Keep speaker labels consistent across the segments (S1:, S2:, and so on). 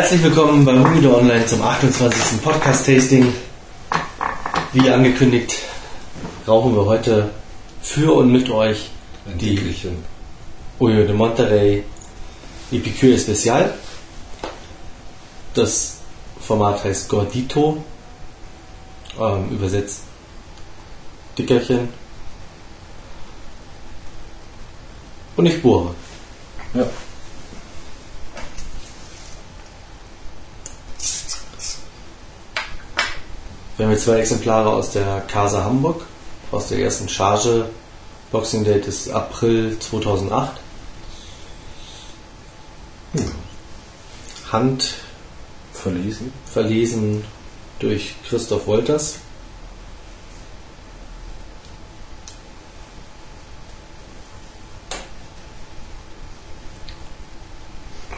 S1: Herzlich willkommen bei Humido Online zum 28. Podcast-Tasting. Wie angekündigt, rauchen wir heute für und mit euch
S2: Ein
S1: die
S2: Diegelchen.
S1: Oyo de Monterrey Epicure Especial. Das Format heißt Gordito, ähm, übersetzt Dickerchen. Und ich bohre.
S2: Ja.
S1: Wir haben jetzt zwei Exemplare aus der Casa Hamburg, aus der ersten Charge. Boxing Date ist April 2008. Hand
S2: Verlesen.
S1: verlesen durch Christoph Wolters.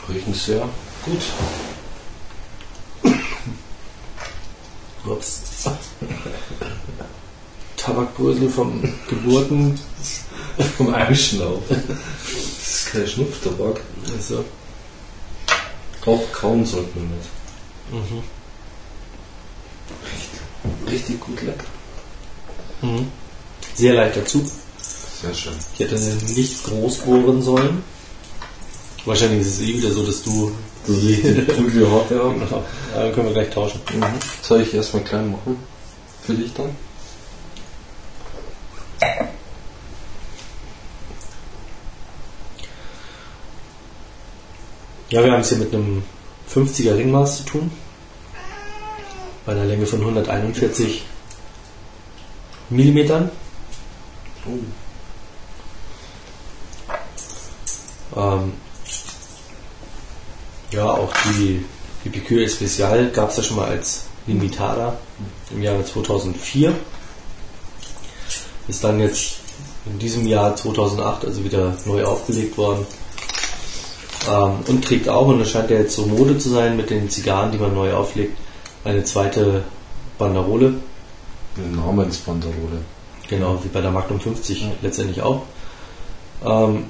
S2: Riechen sehr gut.
S1: Ups. Tabakbrösel vom Geburten.
S2: Vom Einschnaufen. Das ist kein Schnupftabak.
S1: Also,
S2: Auch kaum sollte man nicht.
S1: mhm.
S2: Richtig gut lecker.
S1: Mhm. Sehr leichter Zug.
S2: Sehr schön.
S1: Ich hätte nicht groß bohren sollen. Wahrscheinlich ist es eh wieder so, dass du.
S2: Das ist die gute Horte haben.
S1: Ja, dann können wir gleich tauschen.
S2: Mhm. Soll ich erstmal klein machen? Für dich dann?
S1: Ja, wir haben es hier mit einem 50er Ringmaß zu tun. Bei einer Länge von 141 Millimetern.
S2: Oh.
S1: Ähm, ja, auch die Epicure Especial gab es ja schon mal als Limitada im Jahre 2004. Ist dann jetzt in diesem Jahr 2008 also wieder neu aufgelegt worden. Ähm, und trägt auch, und das scheint ja jetzt so Mode zu sein mit den Zigarren, die man neu auflegt, eine zweite Banderole.
S2: Eine Namensbanderole.
S1: Genau, wie bei der Magnum 50
S2: Ja.
S1: letztendlich auch. Ähm,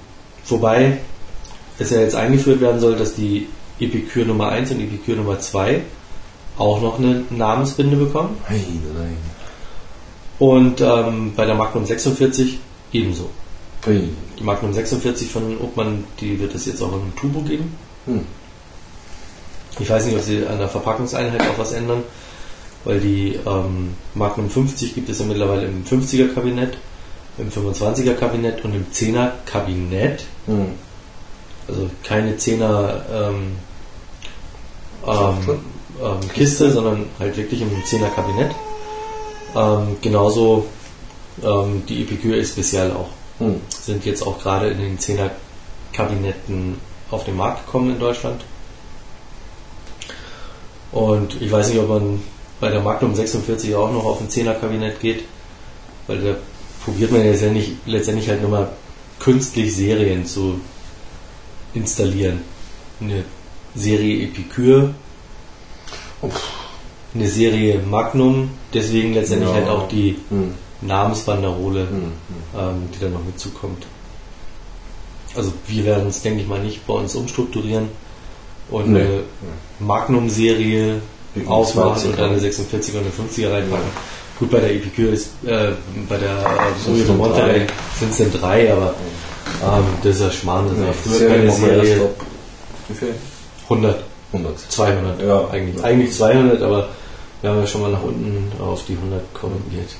S1: wobei es ja jetzt eingeführt werden soll, dass die Epicure Nummer 1 und Epicure Nummer 2 auch noch eine Namensbinde bekommen.
S2: Nein, nein.
S1: Und ähm, bei der Magnum 46 ebenso.
S2: Ui.
S1: Die Magnum 46 von Obmann, die wird es jetzt auch in Turbo geben.
S2: Hm.
S1: Ich weiß nicht, ob sie an der Verpackungseinheit auch was ändern, weil die ähm, Magnum 50 gibt es ja mittlerweile im 50er Kabinett, im 25er Kabinett und im 10er Kabinett.
S2: Hm.
S1: Also keine 10er ähm? Ähm, ähm, Kiste, sondern halt wirklich im 10er Kabinett. Ähm, genauso ähm, die Epicure Especial auch.
S2: Hm.
S1: Sind jetzt auch gerade in den 10er Kabinetten auf den Markt gekommen in Deutschland. Und ich weiß nicht, ob man bei der Magnum 46 auch noch auf ein 10er Kabinett geht, weil da probiert man ja letztendlich, letztendlich halt nur mal künstlich Serien zu installieren. Eine Serie Epicure, eine Serie Magnum, deswegen letztendlich
S2: Ja.
S1: halt auch die
S2: Hm.
S1: Namensbanderole,
S2: Hm. Hm.
S1: ähm, die dann noch mitzukommt. Also wir werden es, denke ich mal, nicht bei uns umstrukturieren und
S2: Nee.
S1: eine Magnum-Serie
S2: Wie
S1: aufmachen
S2: 20er.
S1: und dann eine 46er und eine 50er reinpacken. Gut, bei der Epicure ist, äh, bei der äh,
S2: Sind
S1: Soyo de
S2: drei.
S1: sind es dann drei, aber ähm, das ist ja Schmarrn, das ist ja
S2: Ja,
S1: früher
S2: Serie
S1: Serie.
S2: Ab. Wie viel?
S1: 100,
S2: 100.
S1: 200,
S2: Ja.
S1: eigentlich, eigentlich 200, aber wir haben ja schon mal nach unten auf die 100 korrigiert.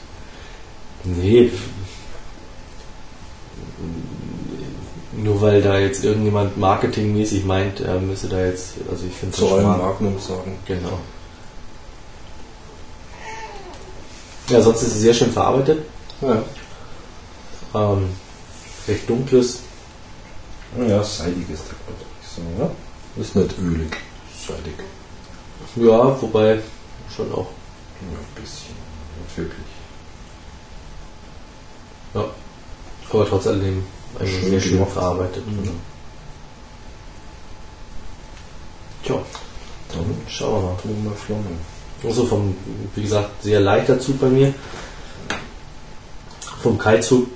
S1: Nee, nur weil da jetzt irgendjemand marketingmäßig meint, er müsse da jetzt, also ich finde
S2: Zu allen Magnum sagen.
S1: Genau. Ja, sonst ist es sehr schön verarbeitet.
S2: Ja.
S1: Ähm, recht dunkles.
S2: Ja, seidig ist der würde ich sagen, ja? Ist nicht ölig. Seidig.
S1: Ja, wobei schon auch.
S2: Ja, ein bisschen. Nicht wirklich.
S1: Ja. Aber trotz alledem eigentlich
S2: Schön
S1: sehr schön
S2: gemacht.
S1: verarbeitet.
S2: Mhm.
S1: Tja,
S2: Dann
S1: schauen wir mal.
S2: tun wir Flammen.
S1: Also vom, wie gesagt, sehr leichter Zug bei mir. Vom Kaltzug,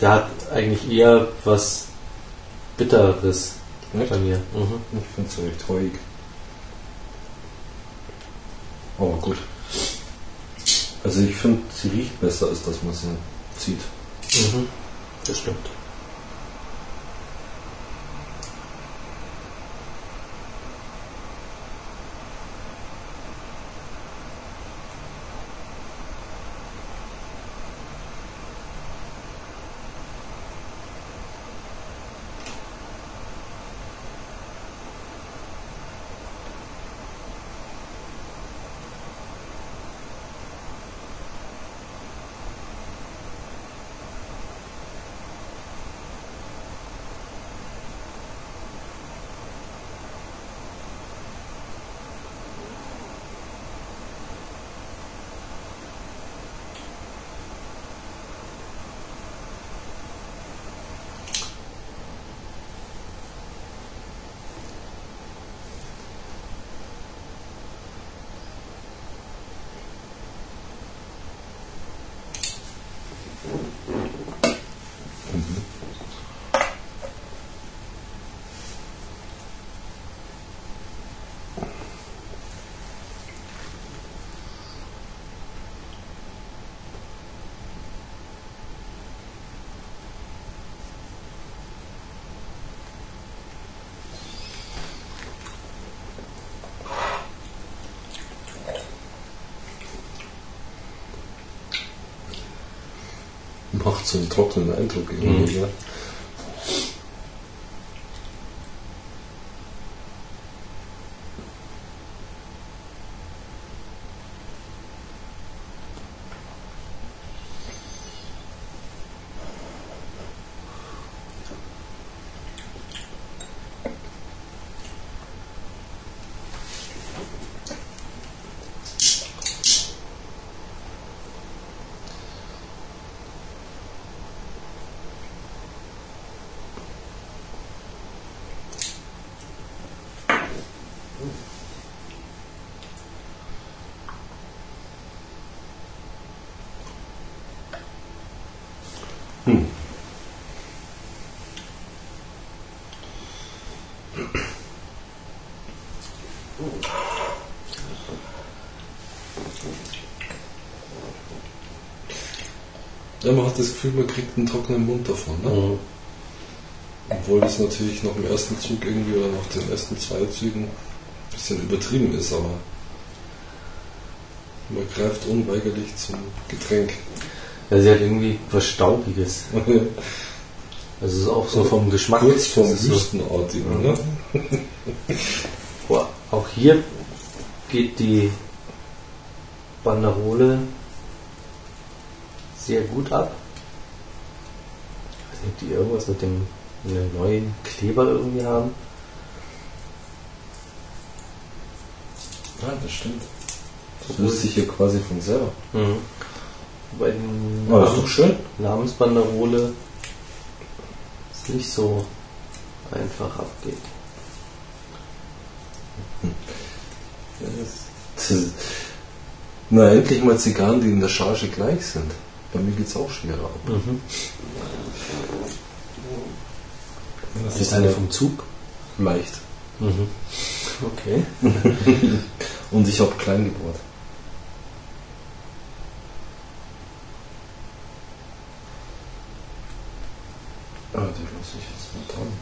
S1: der hat eigentlich eher was Bitteres
S2: nicht?
S1: Bei mir. Mhm.
S2: Ich finde es recht ruhig. Aber gut. Also ich finde, sie riecht besser, als dass man sie zieht.
S1: Mhm. Das stimmt.
S2: Macht so einen trockenen Eindruck irgendwie.
S1: Mhm.
S2: Ja. Ja, man hat das Gefühl, man kriegt einen trockenen Mund davon. Ne?
S1: Mhm.
S2: Obwohl das natürlich noch im ersten Zug irgendwie oder nach den ersten zwei Zügen ein bisschen übertrieben ist, aber man greift unweigerlich zum Getränk.
S1: Ja, sie hat irgendwie was Staubiges. Also es ist auch so vom Geschmack.
S2: Kurz
S1: das ist so-
S2: Wüstenartigen. Ne?
S1: Boah, auch hier geht die Banderole sehr gut ab. Ich weiß nicht, ob die irgendwas mit dem neuen Kleber irgendwie haben.
S2: Ja, das stimmt. Das löst sich hier quasi von selber.
S1: Mhm. Bei den
S2: Aber das ist doch schön.
S1: Namensbanderole es nicht so einfach abgeht.
S2: Ja, das, das, na, endlich mal Zigarren, die in der Charge gleich sind. Bei mir geht es auch schwerer ab.
S1: Mhm.
S2: Das
S1: Ist eine vom Zug?
S2: leicht.
S1: Mhm. Okay.
S2: Und ich habe klein gebohrt. Ah, die lasse ich jetzt mal dran.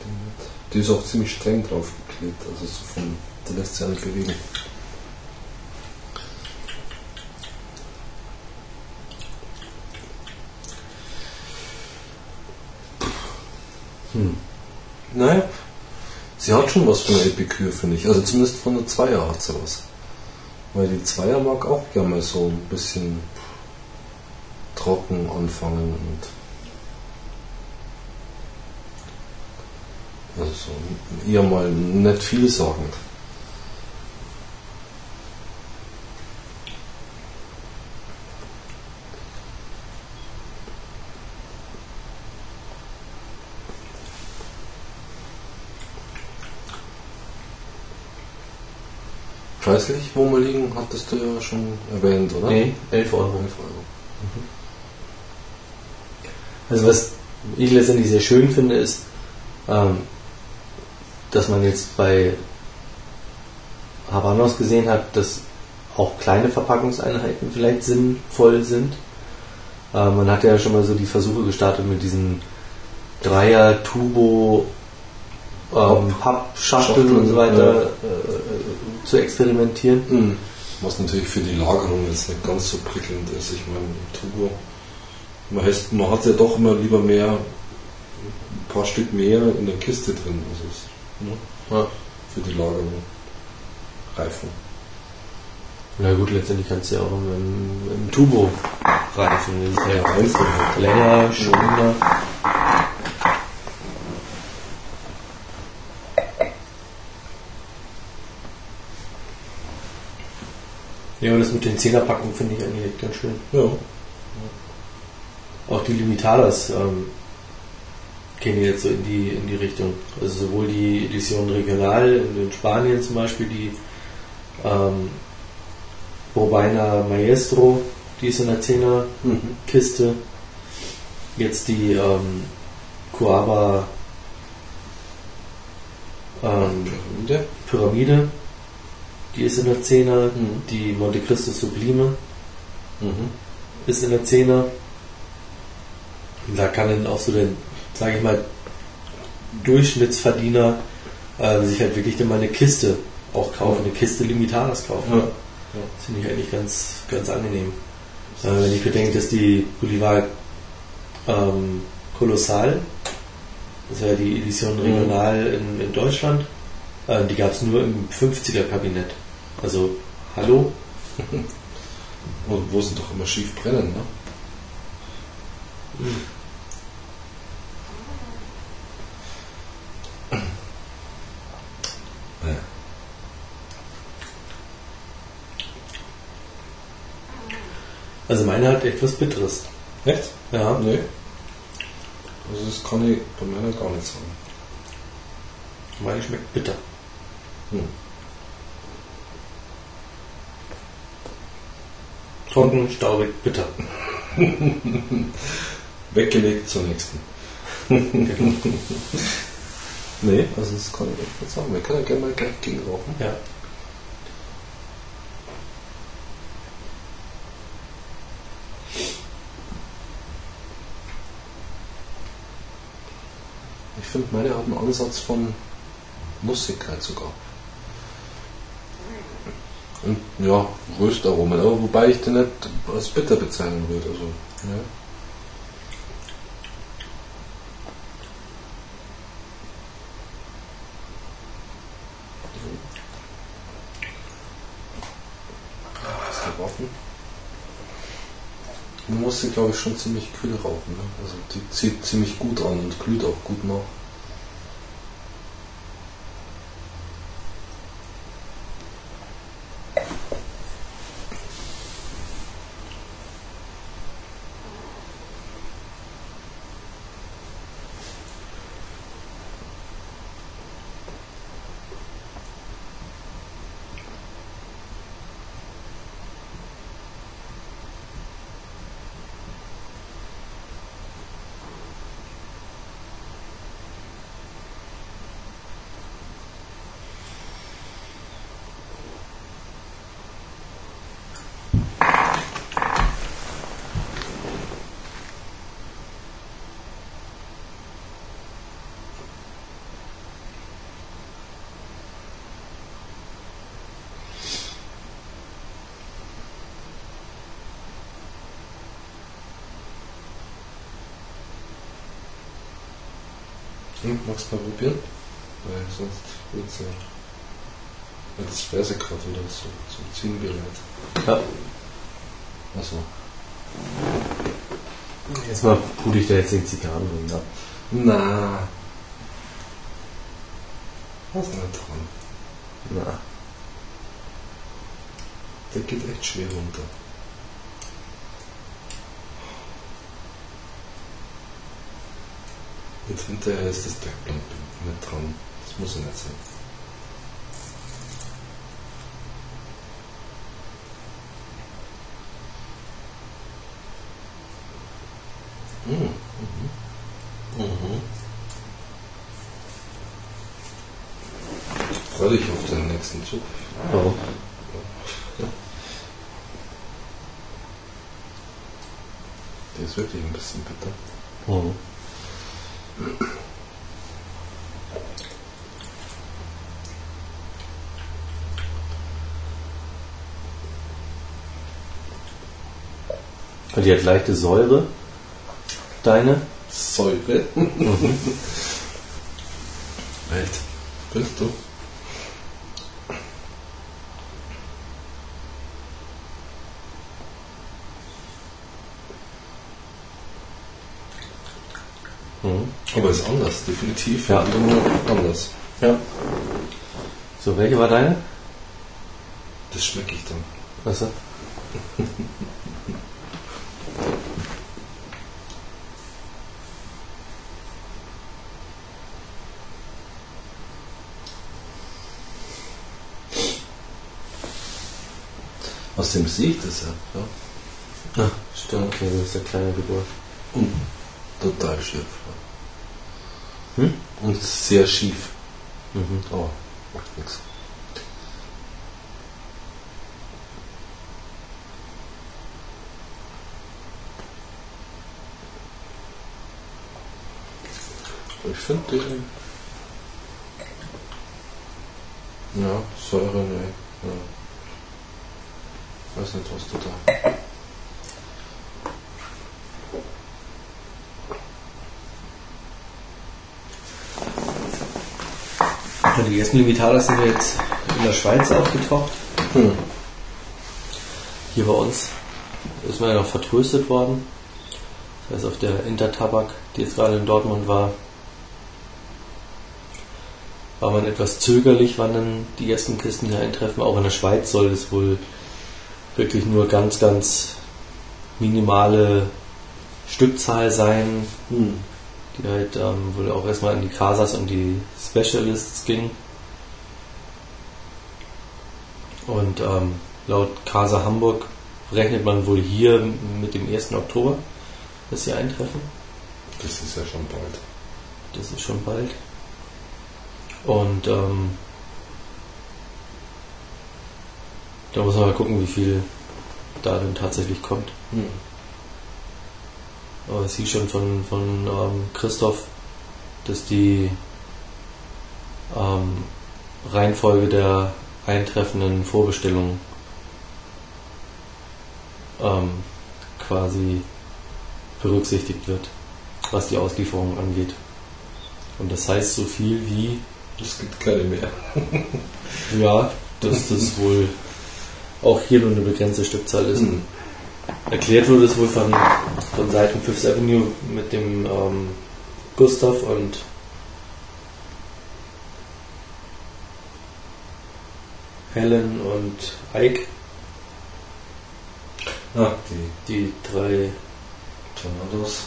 S2: Die, die ist auch ziemlich streng draufgeklebt, also so von, der lässt sich ja nicht bewegen.
S1: Hm.
S2: Naja, sie hat schon was von der Epikür, finde ich. Also zumindest von der Zweier hat sie was. Weil die Zweier mag auch gerne mal so ein bisschen trocken anfangen und also so eher mal nicht vielsagend. Preislich, wo wir liegen, hattest du ja schon erwähnt, oder?
S1: Nee, 11 Euro.
S2: 11 Euro.
S1: Also was ich letztendlich sehr schön finde, ist, ähm, dass man jetzt bei Habanos gesehen hat, dass auch kleine Verpackungseinheiten vielleicht sinnvoll sind. Äh, man hat ja schon mal so die Versuche gestartet mit diesen Dreier Turbo ähm, Pappschachteln und so weiter
S2: ja.
S1: Zu experimentieren.
S2: Mhm. Was natürlich für die Lagerung jetzt nicht ganz so prickelnd ist. Ich meine, im Turbo, man, heißt, man hat ja doch immer lieber mehr, ein paar Stück mehr in der Kiste drin. Also ist, ne,
S1: Ja.
S2: für die Lagerung. Reifen.
S1: Na gut, letztendlich kannst du ja auch im, im Turbo reifen. Das ist ja länger, schöner. Ja, aber das mit den Zehnerpacken finde ich eigentlich ganz schön.
S2: Ja.
S1: Auch die Limitadas ähm, gehen jetzt so in die, in die Richtung. Also sowohl die Edition regional in, Spanien zum Beispiel, die ähm, Bobina Maestro, die ist in der 10er
S2: Mhm.
S1: Jetzt die ähm, Coaba ähm,
S2: Pyramide.
S1: Pyramide, die ist in der 10er.
S2: Mhm.
S1: Die Monte Cristo Sublime
S2: Mhm.
S1: ist in der 10er. Und da kann dann auch so der, sage ich mal, Durchschnittsverdiener äh, sich halt wirklich dann mal eine Kiste auch kaufen, eine Kiste Limitadas kaufen.
S2: Ja.
S1: Das finde ich eigentlich ganz, ganz angenehm. Äh, wenn ich bedenke, dass die Bolivar ähm, Kolossal, das war ja die Edition regional in, in Deutschland, äh, die gab es nur im 50er-Kabinett. Also, hallo?
S2: Und wo sie doch immer schief brennen, ne?
S1: Also meine hat etwas Bitteres.
S2: Echt?
S1: Ja.
S2: Nee. Also das kann ich bei meiner gar nicht sagen.
S1: Meine schmeckt bitter.
S2: Hm.
S1: Trocken, staubig, bitter.
S2: Weggelegt zur nächsten.
S1: Genau.
S2: Nee, also das kann ich echt nicht sagen. Wir können ja gerne mal gleich gegen rauchen.
S1: Ja.
S2: Ich finde, meine hat einen Ansatz von Nussigkeit sogar. Und ja, Röstaromen, aber wobei ich den nicht als bitter bezeichnen würde. Also, ja. Man muss sie, glaube ich, schon ziemlich kühl rauchen. Ne? Also die zieht ziemlich gut an und glüht auch gut nach. Hm, magst du mal probieren? Weil sonst wird es ja. Sie gerade wieder so zum Ziehen bereit.
S1: ja.
S2: Achso.
S1: Erstmal pudel ich da jetzt den Zigarren drin ab.
S2: Na. Was ist nicht dran?
S1: Na.
S2: Der geht echt schwer runter. Und hinterher ist das Deckblatt nicht dran. Das muss ja nicht sein. Mhm. Mhm. Mhm. Freu dich auf den nächsten Zug.
S1: Warum?
S2: Der ist wirklich ein bisschen bitter.
S1: Mhm. Und die hat leichte Säure. Deine?
S2: Säure.
S1: Mhm.
S2: Welt. Willst du?
S1: Mhm.
S2: Aber ist anders, definitiv.
S1: Ja.
S2: Anders.
S1: Ja. So, welche war deine?
S2: Das schmecke ich dann.
S1: Achso.
S2: Aus dem sehe ich das ja. ja.
S1: Ah, stimmt, okay, du bist der kleine Geburt.
S2: Und total schief.
S1: Hm?
S2: Und sehr schief.
S1: Mhm.
S2: Aber macht nichts. Ich finde den. Ja, Säure, ne. Ja. Weiß nicht, was du da.
S1: Die ersten Limitadas sind jetzt in der Schweiz aufgetaucht.
S2: Hm.
S1: Hier bei uns ist man ja noch vertröstet worden. Das heißt, auf der Intertabak, die jetzt gerade in Dortmund war, war man etwas zögerlich, wann dann die ersten Kisten hier eintreffen. Auch in der Schweiz soll es wohl wirklich nur ganz, ganz minimale Stückzahl sein,
S2: Hm.
S1: die halt ähm, wohl auch erstmal an die Casas und die Specialists ging. Und ähm, laut Casa Hamburg rechnet man wohl hier mit dem 1. Oktober, dass sie eintreffen.
S2: Das ist ja schon bald.
S1: Das ist schon bald. Und ähm, da muss man mal gucken, wie viel da denn tatsächlich kommt.
S2: Hm.
S1: Aber es hieß schon von, von ähm, Christoph, dass die ähm, Reihenfolge der eintreffenden Vorbestellungen ähm, quasi berücksichtigt wird, was die Auslieferung angeht. Und das heißt so viel wie,
S2: Es gibt keine mehr.
S1: ja, dass das wohl auch hier nur eine begrenzte Stückzahl ist.
S2: Hm.
S1: Erklärt wurde es wohl von, von Seiten Fifth Avenue mit dem ähm, Gustav und Helen und Ike,
S2: Ah, die
S1: die drei
S2: Tornados.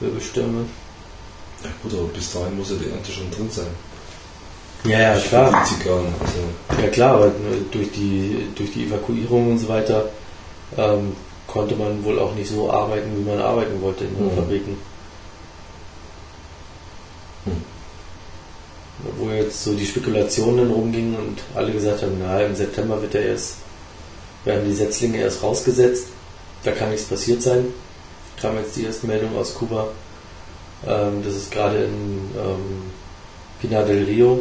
S1: Wirbelstürme.
S2: Ja gut, aber bis dahin muss ja die Ernte schon drin sein.
S1: Ja, ja, klar.
S2: Also,
S1: Ja klar, aber durch die, durch die Evakuierung und so weiter ähm, konnte man wohl auch nicht so arbeiten, wie man arbeiten wollte in den
S2: Mhm.
S1: Fabriken.
S2: Hm.
S1: Wo jetzt so die Spekulationen rumgingen und alle gesagt haben, na, im September wird er erst, werden die Setzlinge erst rausgesetzt, da kann nichts passiert sein. Kam jetzt die erste Meldung aus Kuba, ähm, dass es gerade in ähm, Pinar del Rio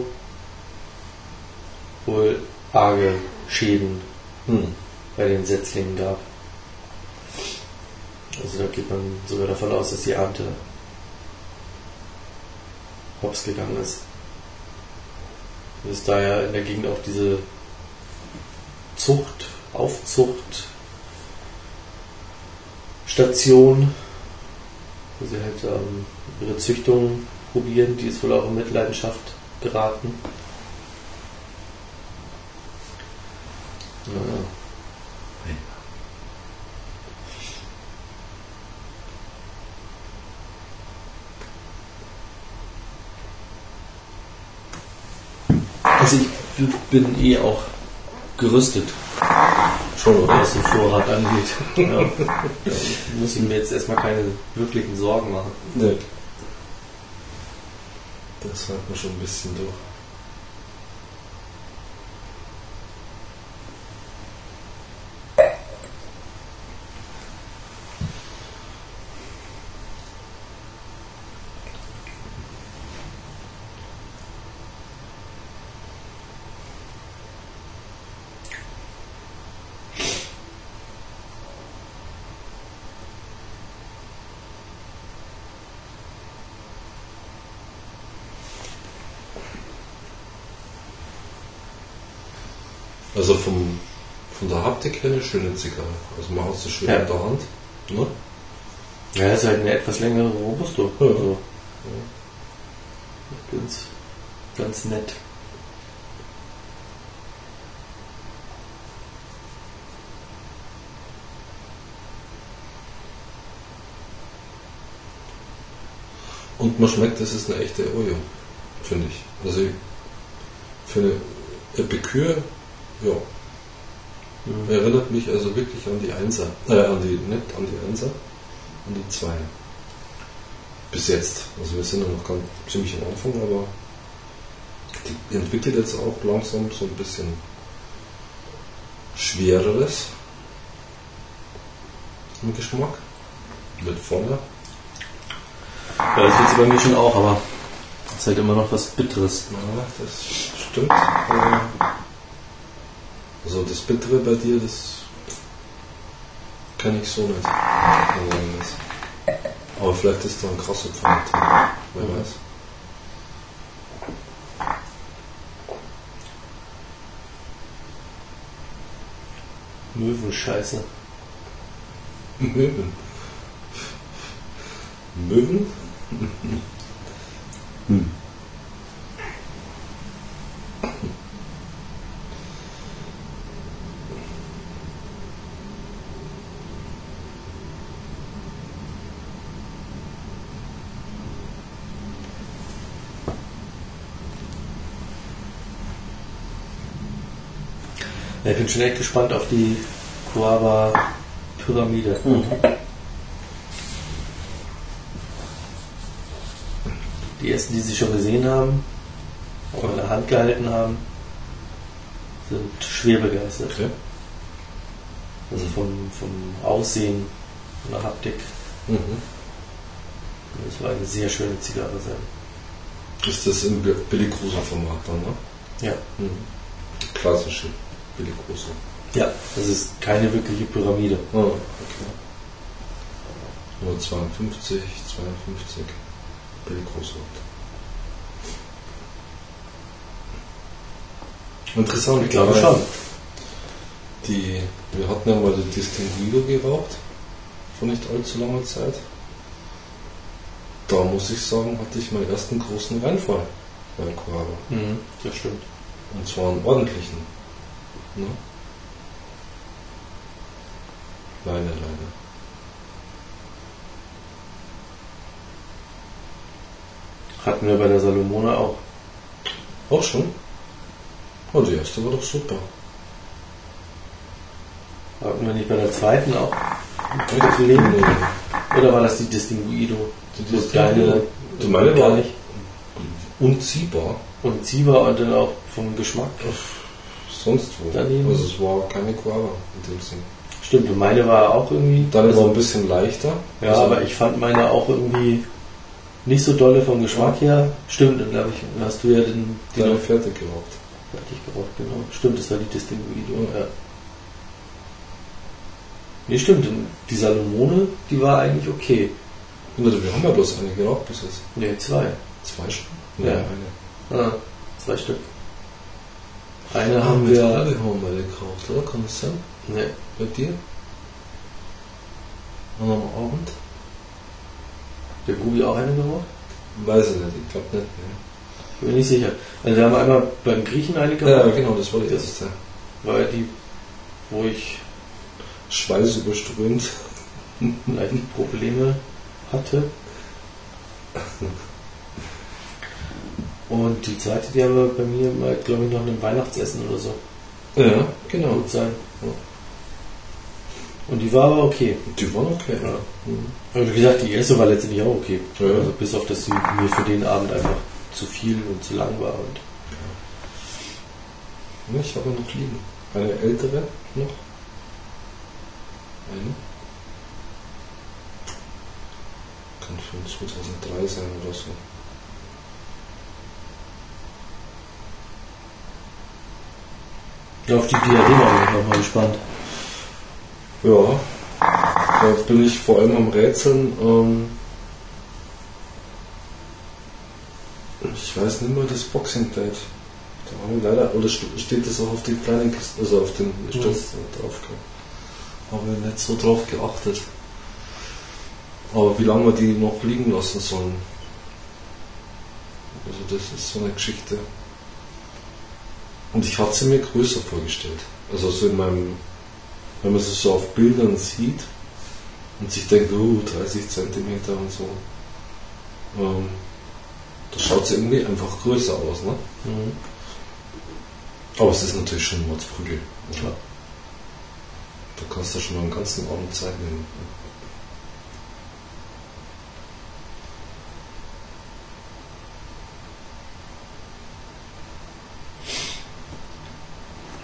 S1: wohl arge Schäden
S2: hm.
S1: bei den Setzlingen gab. Also da geht man sogar davon aus, dass die Ernte hops gegangen ist. Dass da ja in der Gegend auch diese Zucht, Aufzucht, Station, wo sie halt ähm, ihre Züchtung probieren, die ist wohl auch in Mitleidenschaft geraten. Also ich bin eh auch gerüstet,
S2: Schon,
S1: was den Vorrat angeht. Ja. Da muss ich mir jetzt erstmal keine wirklichen Sorgen machen.
S2: Nee. Das hat man schon ein bisschen durch. Also vom, von der Haptik her eine schöne Zigarre. Also man hat sie schön
S1: Ja.
S2: in der Hand. Ne?
S1: Ja, ist halt eine etwas längere Robusto.
S2: Ja.
S1: Also, ganz, ganz nett.
S2: Und man schmeckt, das ist eine echte Ojo, finde ich. Also für eine Epicure, ja,
S1: Mhm.
S2: erinnert mich also wirklich an die Einser. Äh, an die, nicht an die Einser, an die zwei. Bis jetzt. Also wir sind ja noch ganz ziemlich am Anfang, aber die entwickelt jetzt auch langsam so ein bisschen schwereres im Geschmack. Wird voller.
S1: Ja, das wird sie bei mir schon auch, aber es ist halt immer noch was Bitteres.
S2: Ja, das stimmt. Also das Bittere bei dir, das kann ich so nicht sagen. Aber vielleicht ist da ein krasser Pfand drin. Wer
S1: Mhm.
S2: weiß.
S1: Möwenscheiße.
S2: Möwen. Möwen?
S1: bin schon echt gespannt auf die Coava Pyramide. Die ersten, die sie schon gesehen haben, auch in der Hand gehalten haben, sind schwer begeistert.
S2: Okay.
S1: Also vom, vom Aussehen, von der Haptik.
S2: Mhm.
S1: Das war eine sehr schöne Zigarre sein.
S2: Ist das im Billigrosa Format dann, ne?
S1: Ja.
S2: Mhm. Klassische Billigrosa.
S1: Ja, das ist keine wirkliche Pyramide.
S2: Ah, okay. Nur 52, 52 Billigrosa. Interessant,
S1: Ich glaube schon.
S2: Die, wir hatten ja mal die Distinguido geraucht, vor nicht allzu langer Zeit. Da muss ich sagen, hatte ich meinen ersten großen Reinfall bei Coava.
S1: Mhm, das stimmt.
S2: Und zwar einen ordentlichen. Ne? Leider, leider.
S1: Hatten wir bei der Salomone auch.
S2: Auch schon? Oh, die erste war doch super.
S1: Hatten wir nicht bei der zweiten auch? Oder war das die Distinguido?
S2: Die Distinguido. Die meine war
S1: nicht.
S2: unziehbar.
S1: War und dann auch vom Geschmack.
S2: Sonst wo.
S1: Daneben?
S2: Also es war keine Guava in dem Sinn.
S1: Stimmt, und meine war auch irgendwie.
S2: Deine
S1: also,
S2: war ein bisschen leichter.
S1: ja,
S2: Also-
S1: aber ich fand meine auch irgendwie nicht so dolle vom Geschmack her. Stimmt, dann glaube ich, hast du ja den, den
S2: Deine fertig geraucht.
S1: fertig geraucht, genau. Stimmt, das war die Distinguido.
S2: Ja.
S1: Ja. Nee, stimmt, die Salomone, die war eigentlich okay.
S2: Wir haben ja bloß eine geraucht bis jetzt.
S1: Ne, zwei.
S2: Zwei Stück?
S1: Ja.
S2: eine.
S1: Ah, zwei Stück. Eine haben wir.
S2: Haben wir geraucht, oder? Kann das sein?
S1: Ne,
S2: Bei dir? Und am Abend?
S1: der Ruby auch eine geraucht?
S2: Weiß ich nicht, ich glaube nicht.
S1: Ich bin nicht sicher. Also wir haben einmal beim Griechen eine
S2: Ja,
S1: geraucht,
S2: genau, das war die
S1: Das-
S2: erste.
S1: weil die, wo ich
S2: Schweiß überströmt.
S1: leichte Probleme hatte. Und die zweite, die haben wir bei mir mal, glaube ich, noch ein Weihnachtsessen oder so.
S2: Ja, genau.
S1: Gut sein.
S2: Ja.
S1: Und die war aber okay.
S2: Die waren okay.
S1: Ja.
S2: Mhm.
S1: Aber wie gesagt, die erste war letztendlich auch okay.
S2: Ja.
S1: Also bis auf, dass sie mir für den Abend einfach zu viel und zu lang war. Und
S2: Ne, Ich habe noch liegen. Eine ältere noch. Eine. Kann von 2003 sein oder so.
S1: Auf die Diadema bin ich nochmal gespannt.
S2: Ja, da bin ich vor allem am Rätseln. Ähm, ich weiß nicht mehr das Boxing Date. Da haben wir leider, oder steht das auch auf den kleinen Kisten, also auf den Stößen ja. drauf. Habe ich nicht so drauf geachtet. Aber wie lange wir die noch liegen lassen sollen, also das ist so eine Geschichte. Und ich hatte sie mir größer vorgestellt. Also so in meinem, wenn man sie so auf Bildern sieht und sich denkt, oh, 30 cm und so, ähm, da schaut sie irgendwie einfach größer aus. Ne? Mhm. Aber es ist natürlich schon ein Mordsprügel. Ja. Da kannst du schon mal einen ganzen Abend Zeit nehmen.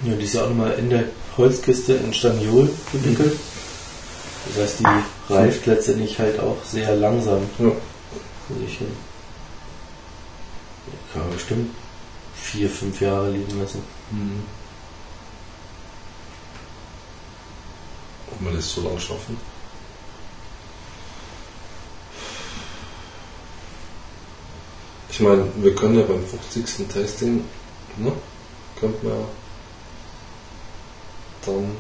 S1: Ja, die ist ja auch nochmal in der Holzkiste in Staniol gewickelt. Das heißt, die reift letztendlich halt auch sehr langsam. Ja. Ich kann bestimmt vier, fünf Jahre liegen lassen. Mhm.
S2: Ob wir das so lang schaffen? Ich meine, wir können ja beim 50. Testing, ne? Könnten wir dann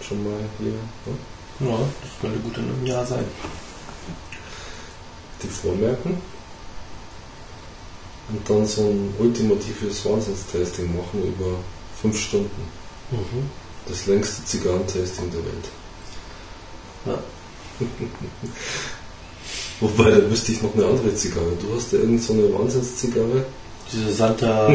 S2: schon mal hier. Ne?
S1: Ja, das könnte gut in einem Jahr sein.
S2: Die vormerken und dann so ein ultimatives Wahnsinnstesting machen über fünf Stunden. Mhm. Das längste Zigarrentasting der Welt. Ja. Wobei, da wüsste ich noch eine andere Zigarre. Du hast ja irgendeine so Wahnsinnszigarre.
S1: Diese Santa,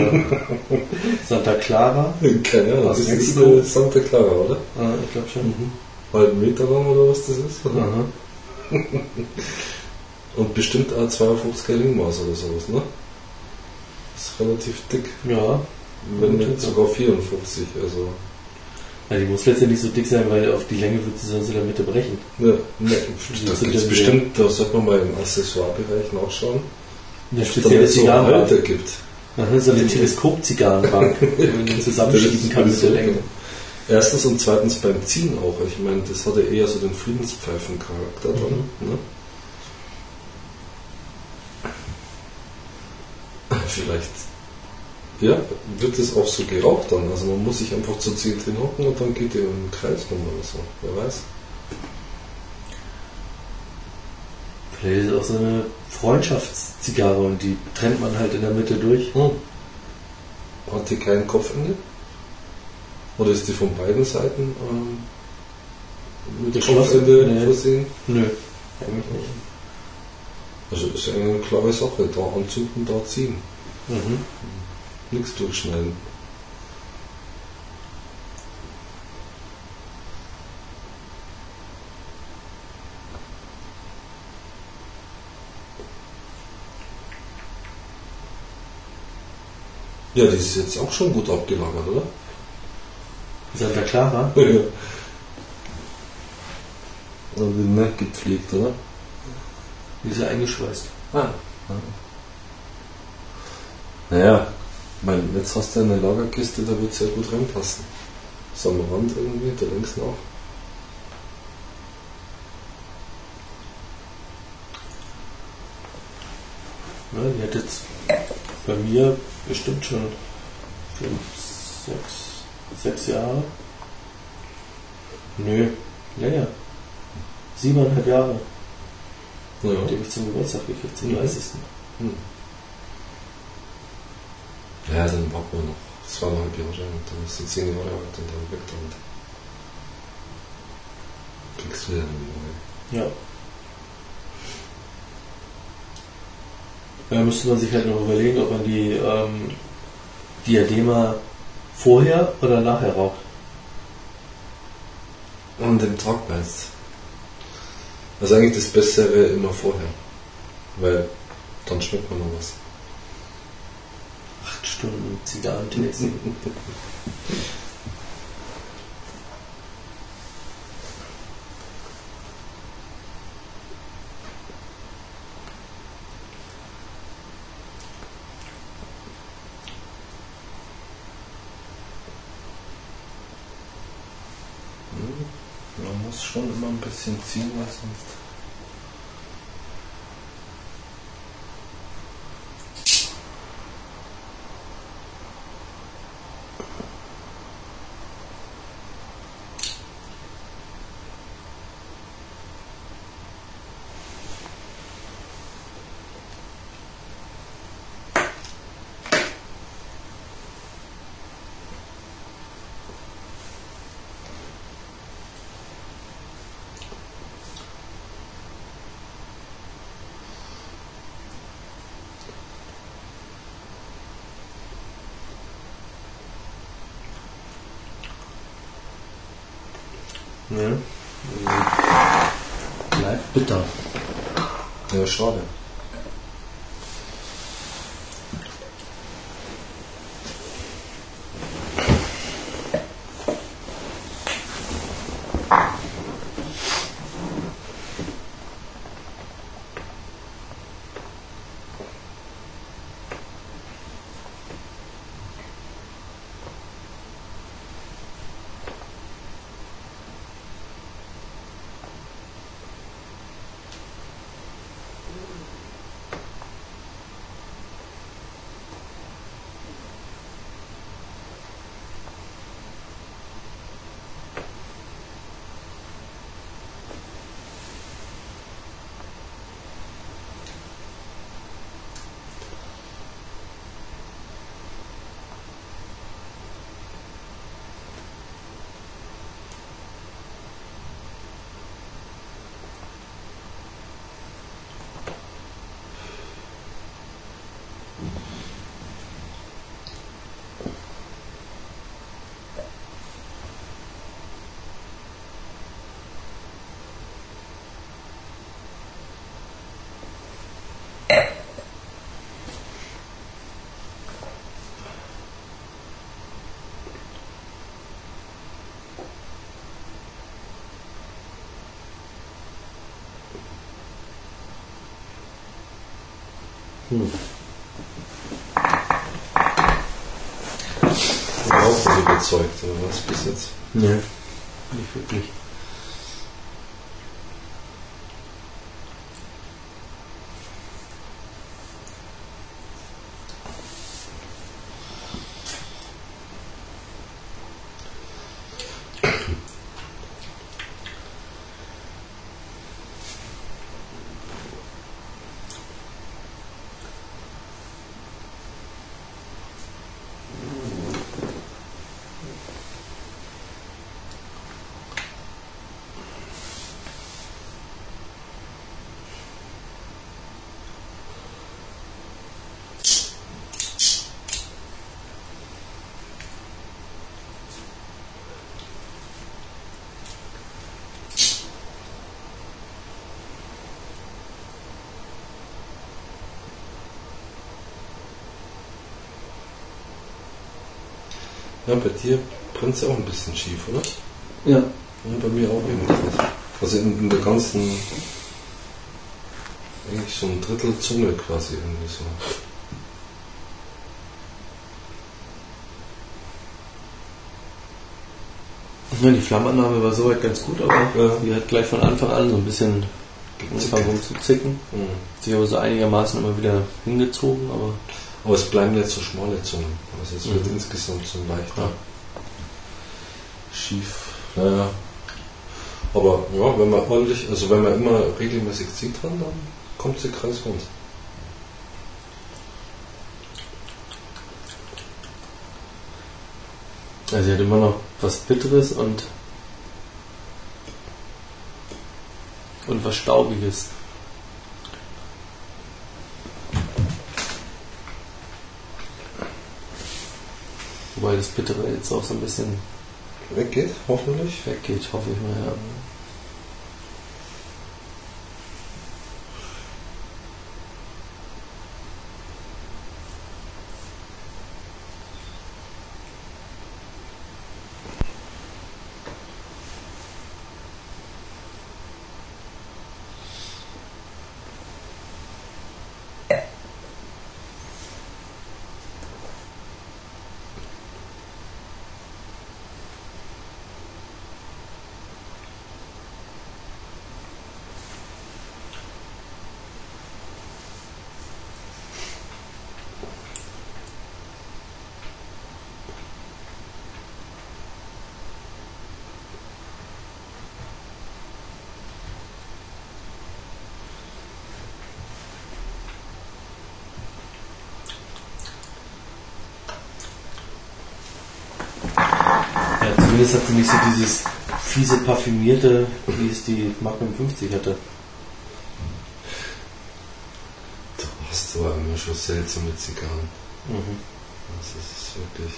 S1: Santa Clara?
S2: Keine Ahnung, das ist eine Santa Clara, oder?
S1: Ah, ich glaube schon. Mhm.
S2: Halben Meter lang oder was das ist? Und bestimmt auch 52 Ringmaß oder sowas, ne? Ist relativ dick.
S1: Ja.
S2: Wenn nicht sogar 54, also.
S1: Ja, die muss letztendlich so dick sein, weil auf die Länge wird sie sonst in der Mitte brechen.
S2: Ja, ne, das es bestimmt, da sollte man mal im Accessoirebereich nachschauen.
S1: Eine spezielle Zigarrenbank.
S2: So gibt.
S1: Aha, so eine Teleskop-Zigarrenbank, die man zusammenschieben kann mit der Länge.
S2: Erstens und zweitens beim Ziehen auch. Ich meine, das hat ja eher so den Friedenspfeifen-Charakter dann. Mhm. Ne? Vielleicht ja, wird es auch so geraucht dann. Also man muss sich einfach zu zehn drin hocken und dann geht ihr im Kreis rum oder so. Wer weiß.
S1: Vielleicht ist es auch so eine Freundschaftszigarre und die trennt man halt in der Mitte durch. Hm.
S2: Hat die kein Kopfende? Oder ist die von beiden Seiten ähm, mit der Kopfende nee. versehen?
S1: Nö, eigentlich nicht.
S2: Also ist eine klare Sache, da anzünden, da ziehen. Mhm. Nichts durchschneiden. Ja, die ist jetzt auch schon gut abgelagert, oder?
S1: Santa Clara?
S2: ja. Also nicht gepflegt, oder?
S1: Die ist ja eingeschweißt.
S2: Ah. Naja, mein, jetzt hast du eine Lagerkiste, da wird es ja gut reinpassen. So am Rand irgendwie, da links noch.
S1: Ja, die hat jetzt bei mir bestimmt schon fünf, sechs, sechs Jahre. Nö, länger. Siebeneinhalb Jahre. Ja. Die habe ich zum Geburtstag gekriegt, zum 30. Mhm.
S2: Ja, dann warten wir noch zweieinhalb Jahre und dann ist sie zehn Jahre alt und dann weg damit. Kriegst du wieder eine
S1: neue. Ja. Da müsste man sich halt noch überlegen, ob man die ähm, Diadema vorher oder nachher raucht.
S2: An dem Tag meinst Also eigentlich das Beste wäre immer vorher. Weil dann schmeckt man noch was.
S1: Acht Stunden Zigarrentasting.
S2: Man muss schon immer ein bisschen ziehen, weil sonst
S1: Ja. Bleibt bitter.
S2: Ja, schade.
S1: Hm.
S2: Überhaupt nicht überzeugt, oder was bis jetzt?
S1: Nee, nicht wirklich.
S2: Ja, bei dir brennt es ja auch ein bisschen schief, oder?
S1: Ja.
S2: Ja, bei mir auch irgendwie. Also in, in der ganzen, eigentlich so ein Drittel Zunge quasi irgendwie so.
S1: ja. Die Flammenannahme war soweit ganz gut, aber
S2: Ja.
S1: die hat gleich von Anfang an so ein bisschen angefangen rumzuzicken.
S2: Mhm.
S1: Sich aber so einigermaßen immer wieder hingezogen, aber
S2: Aber es bleiben jetzt so schmale Zungen. Also es wird
S1: Mhm.
S2: insgesamt so leichter
S1: Ja.
S2: schief. Naja. Aber ja, wenn man ordentlich, also wenn man immer regelmäßig zieht dran, dann kommt sie kreisrund.
S1: also sie hat immer noch was Bitteres und und was Staubiges. Das Bittere jetzt auch so ein bisschen
S2: Weggeht, hoffentlich.
S1: weggeht, hoffe ich mal. Ja. Zumindest hat sie nicht so dieses fiese parfümierte, wie es die Magnum 50 hatte.
S2: Du hast aber immer schon seltsame Zigarren.
S1: Mhm.
S2: Das ist wirklich.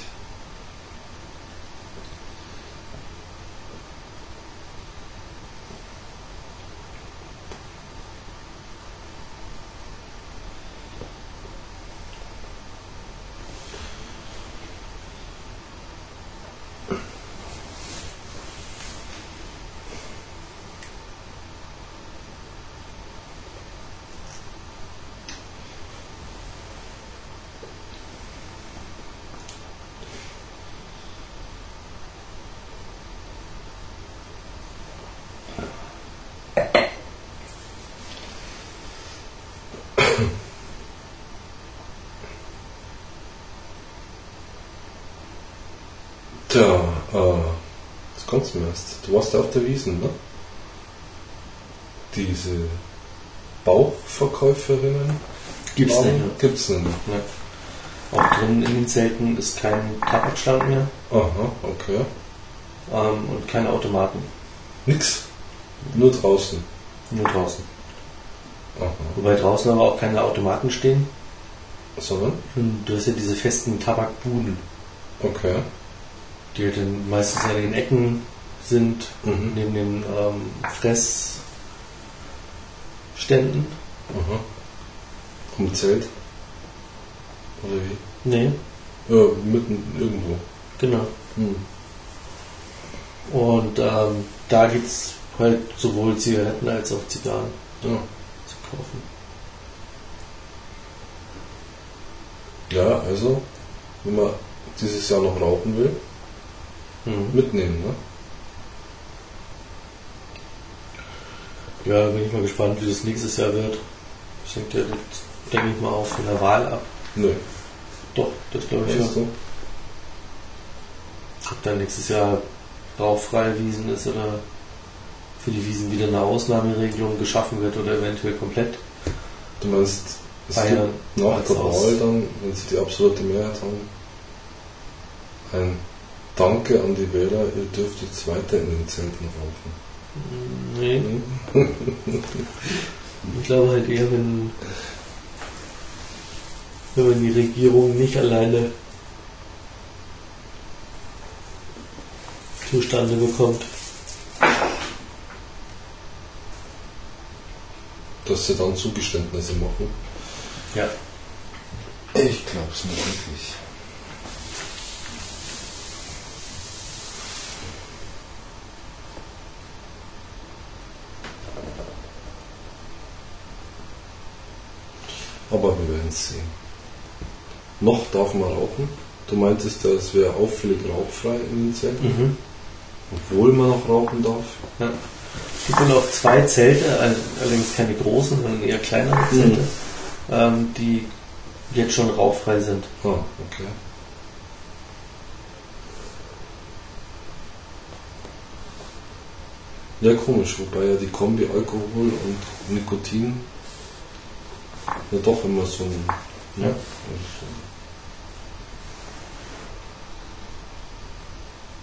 S2: Tja, äh, was kommst du warst ja auf der Wiesen, ne? Diese Bauchverkäuferinnen
S1: Gibt's
S2: Warum?
S1: nicht. ne?
S2: Gibt's nicht.
S1: Ja. Auch drin in den Zelten ist kein Tabakstand mehr
S2: Aha, okay.
S1: ähm, und keine Automaten.
S2: Nix. Nur draußen.
S1: Nur draußen.
S2: Aha.
S1: Wobei draußen aber auch keine Automaten stehen.
S2: Sondern?
S1: Du hast ja diese festen Tabakbuden,
S2: Okay.
S1: die halt dann meistens an den Ecken sind,
S2: Mhm.
S1: neben den ähm, Fressständen.
S2: Aha. Am Zelt? Oder wie?
S1: Nee,
S2: Ja, mitten irgendwo.
S1: genau.
S2: Hm.
S1: Und ähm, da gibt es halt sowohl Zigaretten als auch Zigarren
S2: Ja.
S1: zu kaufen.
S2: ja, also, wenn man dieses Jahr noch rauchen will,
S1: Mhm.
S2: mitnehmen, ne?
S1: Ja, bin ich mal gespannt, wie das nächstes Jahr wird. Das hängt ja, denke ich mal, auch von der Wahl ab.
S2: Nö.
S1: Doch, das glaube ich ja. Ob dann nächstes Jahr rauchfreie Wiesen ist oder für die Wiesen wieder eine Ausnahmeregelung geschaffen wird oder eventuell komplett.
S2: Du meinst, es
S1: Bayern
S2: nach der Wahl dann, wenn sie die absolute Mehrheit haben, ein Danke an die Wähler, ihr dürft jetzt weiter in den Zelten rauchen.
S1: Nee, ich glaube halt eher, wenn, wenn man die Regierung nicht alleine zustande bekommt.
S2: Dass sie dann Zugeständnisse machen.
S1: Ja.
S2: Ich glaube es nicht wirklich. Aber wir werden es sehen. Noch darf man rauchen. Du meintest ja, es wäre auffällig rauchfrei in den Zelten,
S1: Mhm.
S2: obwohl man noch rauchen darf.
S1: Ja. Es gibt wohl auch zwei Zelte, all- allerdings keine großen, sondern eher kleinere Zelte, ähm, die jetzt schon rauchfrei sind.
S2: Ah, okay. Ja, komisch, wobei ja die Kombi Alkohol und Nikotin ja doch immer so ein.
S1: Ja.
S2: also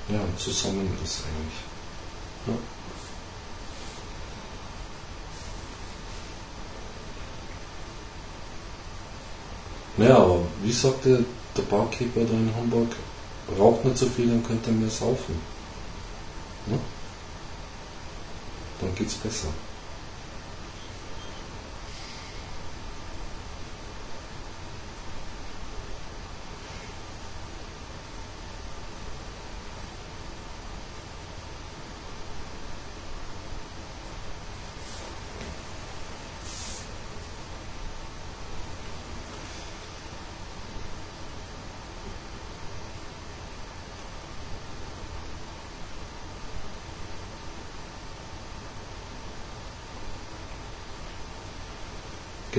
S2: Ja, zusammen ist eigentlich.
S1: Ja.
S2: Naja, aber wie sagte der Barkeeper da in Hamburg, raucht nicht so viel, dann könnt ihr mehr saufen. Ne? Dann geht's besser.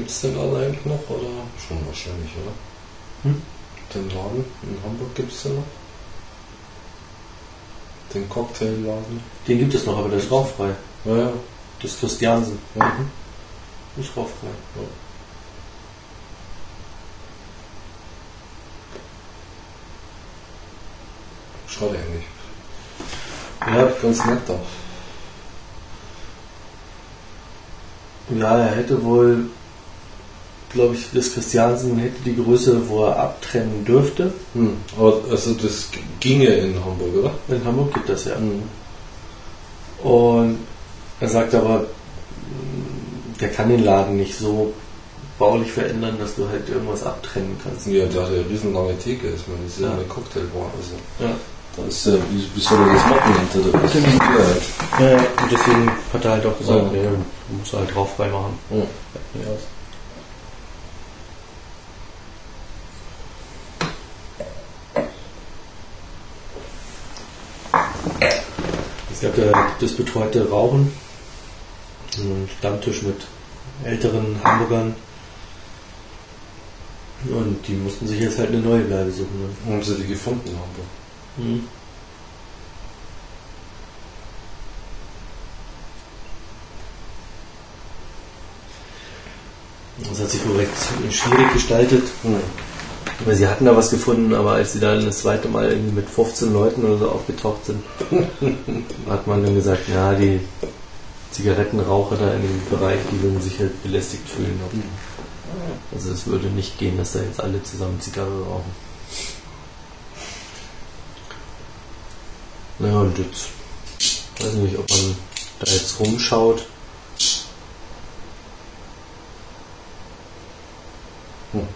S2: Gibt's den Laden eigentlich noch oder? Schon wahrscheinlich, oder?
S1: Hm?
S2: Den Laden in Hamburg gibt's den noch? Den Cocktailladen?
S1: Den gibt es noch, aber der ist rauchfrei.
S2: Ja, ja.
S1: Das ist Christiansen.
S2: ja.
S1: Ist rauchfrei.
S2: Schade eigentlich.
S1: Ja,
S2: Ganz nett da.
S1: ja, er hätte wohl, glaube ich, das Christiansen hätte die Größe, wo er abtrennen dürfte.
S2: Hm. Aber also das ginge in Hamburg, oder?
S1: In Hamburg gibt das ja.
S2: Mhm.
S1: Und er sagt aber, mh, der kann den Laden nicht so baulich verändern, dass du halt irgendwas abtrennen kannst.
S2: Ja, der hat ja eine riesenlange Theke. Ich meine, das ist ja
S1: Ja.
S2: eine Cocktailbar. Also.
S1: Ja.
S2: Da ist ja, wie, wie soll er das machen hinter der Sicherheit?
S1: Ja, ja. Und deswegen hat er halt auch gesagt,
S2: Ja.
S1: nee, du musst halt rauchfrei machen.
S2: Ja.
S1: Ich hatte das betreute Rauchen, einen Stammtisch mit älteren Hamburgern. Und die mussten sich jetzt halt eine neue Bleibe suchen. Ne?
S2: Haben sie die gefunden, Hamburg?
S1: Mhm. Das hat sich wohl recht schwierig gestaltet.
S2: Mhm.
S1: Weil sie hatten da was gefunden, aber als sie dann das zweite Mal irgendwie mit 15 Leuten oder so aufgetaucht sind, hat man dann gesagt, ja, die Zigarettenraucher da in dem Bereich, die würden sich halt belästigt fühlen. Also es würde nicht gehen, dass da jetzt alle zusammen Zigarre rauchen. Naja, und jetzt weiß ich nicht, ob man da jetzt rumschaut.
S2: Hm.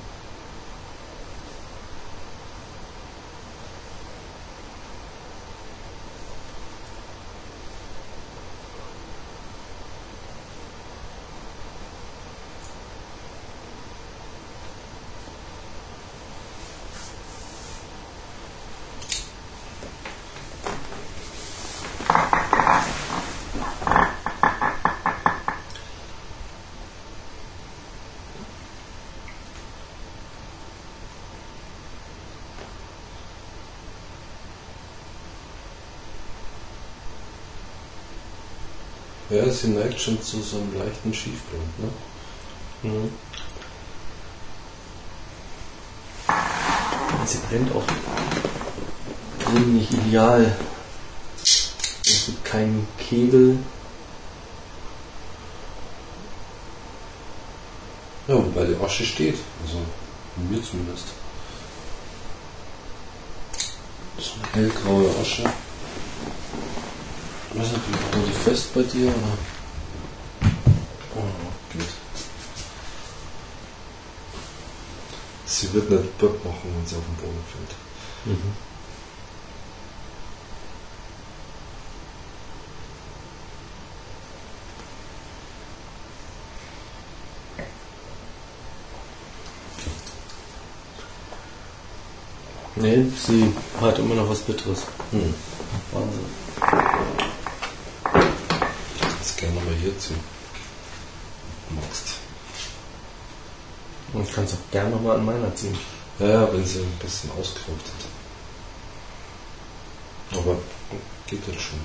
S2: Ja, sie neigt schon zu so einem leichten Schiefgrund, ne?
S1: Mhm. Sie brennt auch nicht ideal. Es gibt keinen Kegel.
S2: Ja, wobei die Asche steht. Also, mir zumindest. So eine hellgraue Asche. Weiß nicht, wie war die fest bei dir? Oder? Oh, geht. Sie wird nicht Bock machen, wenn sie auf den Boden fällt.
S1: Mhm. Nee, sie hat immer noch was Bitteres.
S2: Hm.
S1: Wahnsinn.
S2: Jetzt ziehen. Magst.
S1: Und kannst auch gerne nochmal an meiner ziehen.
S2: Ja, wenn sie ein bisschen ausgeraubt hat. Aber geht jetzt schon.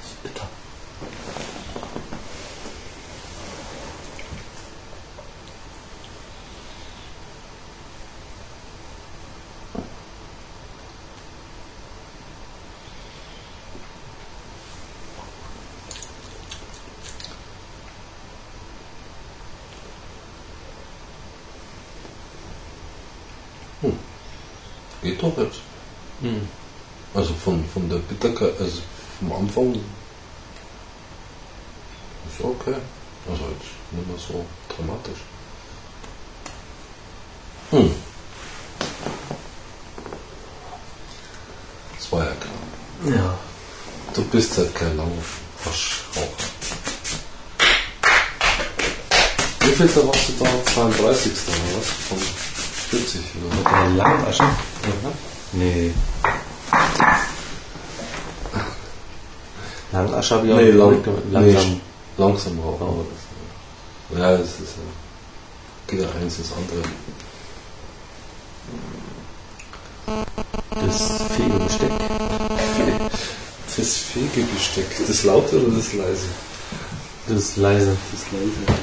S1: Das ist bitter.
S2: Geht doch jetzt.
S1: Mhm.
S2: Also von, von der Bitterkeit, also vom Anfang ist okay. Also jetzt nicht mehr so dramatisch. Hm. Das war ja klar.
S1: Ja.
S2: Du bist halt kein Langwaschraucher. Wie viel da warst du da? 32. oder was? Von 40 oder was? Mhm.
S1: Nee. Langasche habe ich auch
S2: Nee, lang,
S1: langsam.
S2: nee, langsam rauchen. Aber das, ja, das ist ja. Geht ja eins ins andere.
S1: Das Fegebesteck.
S2: Das Fegebesteck. Das laute oder das leise?
S1: Das leise.
S2: Das leise.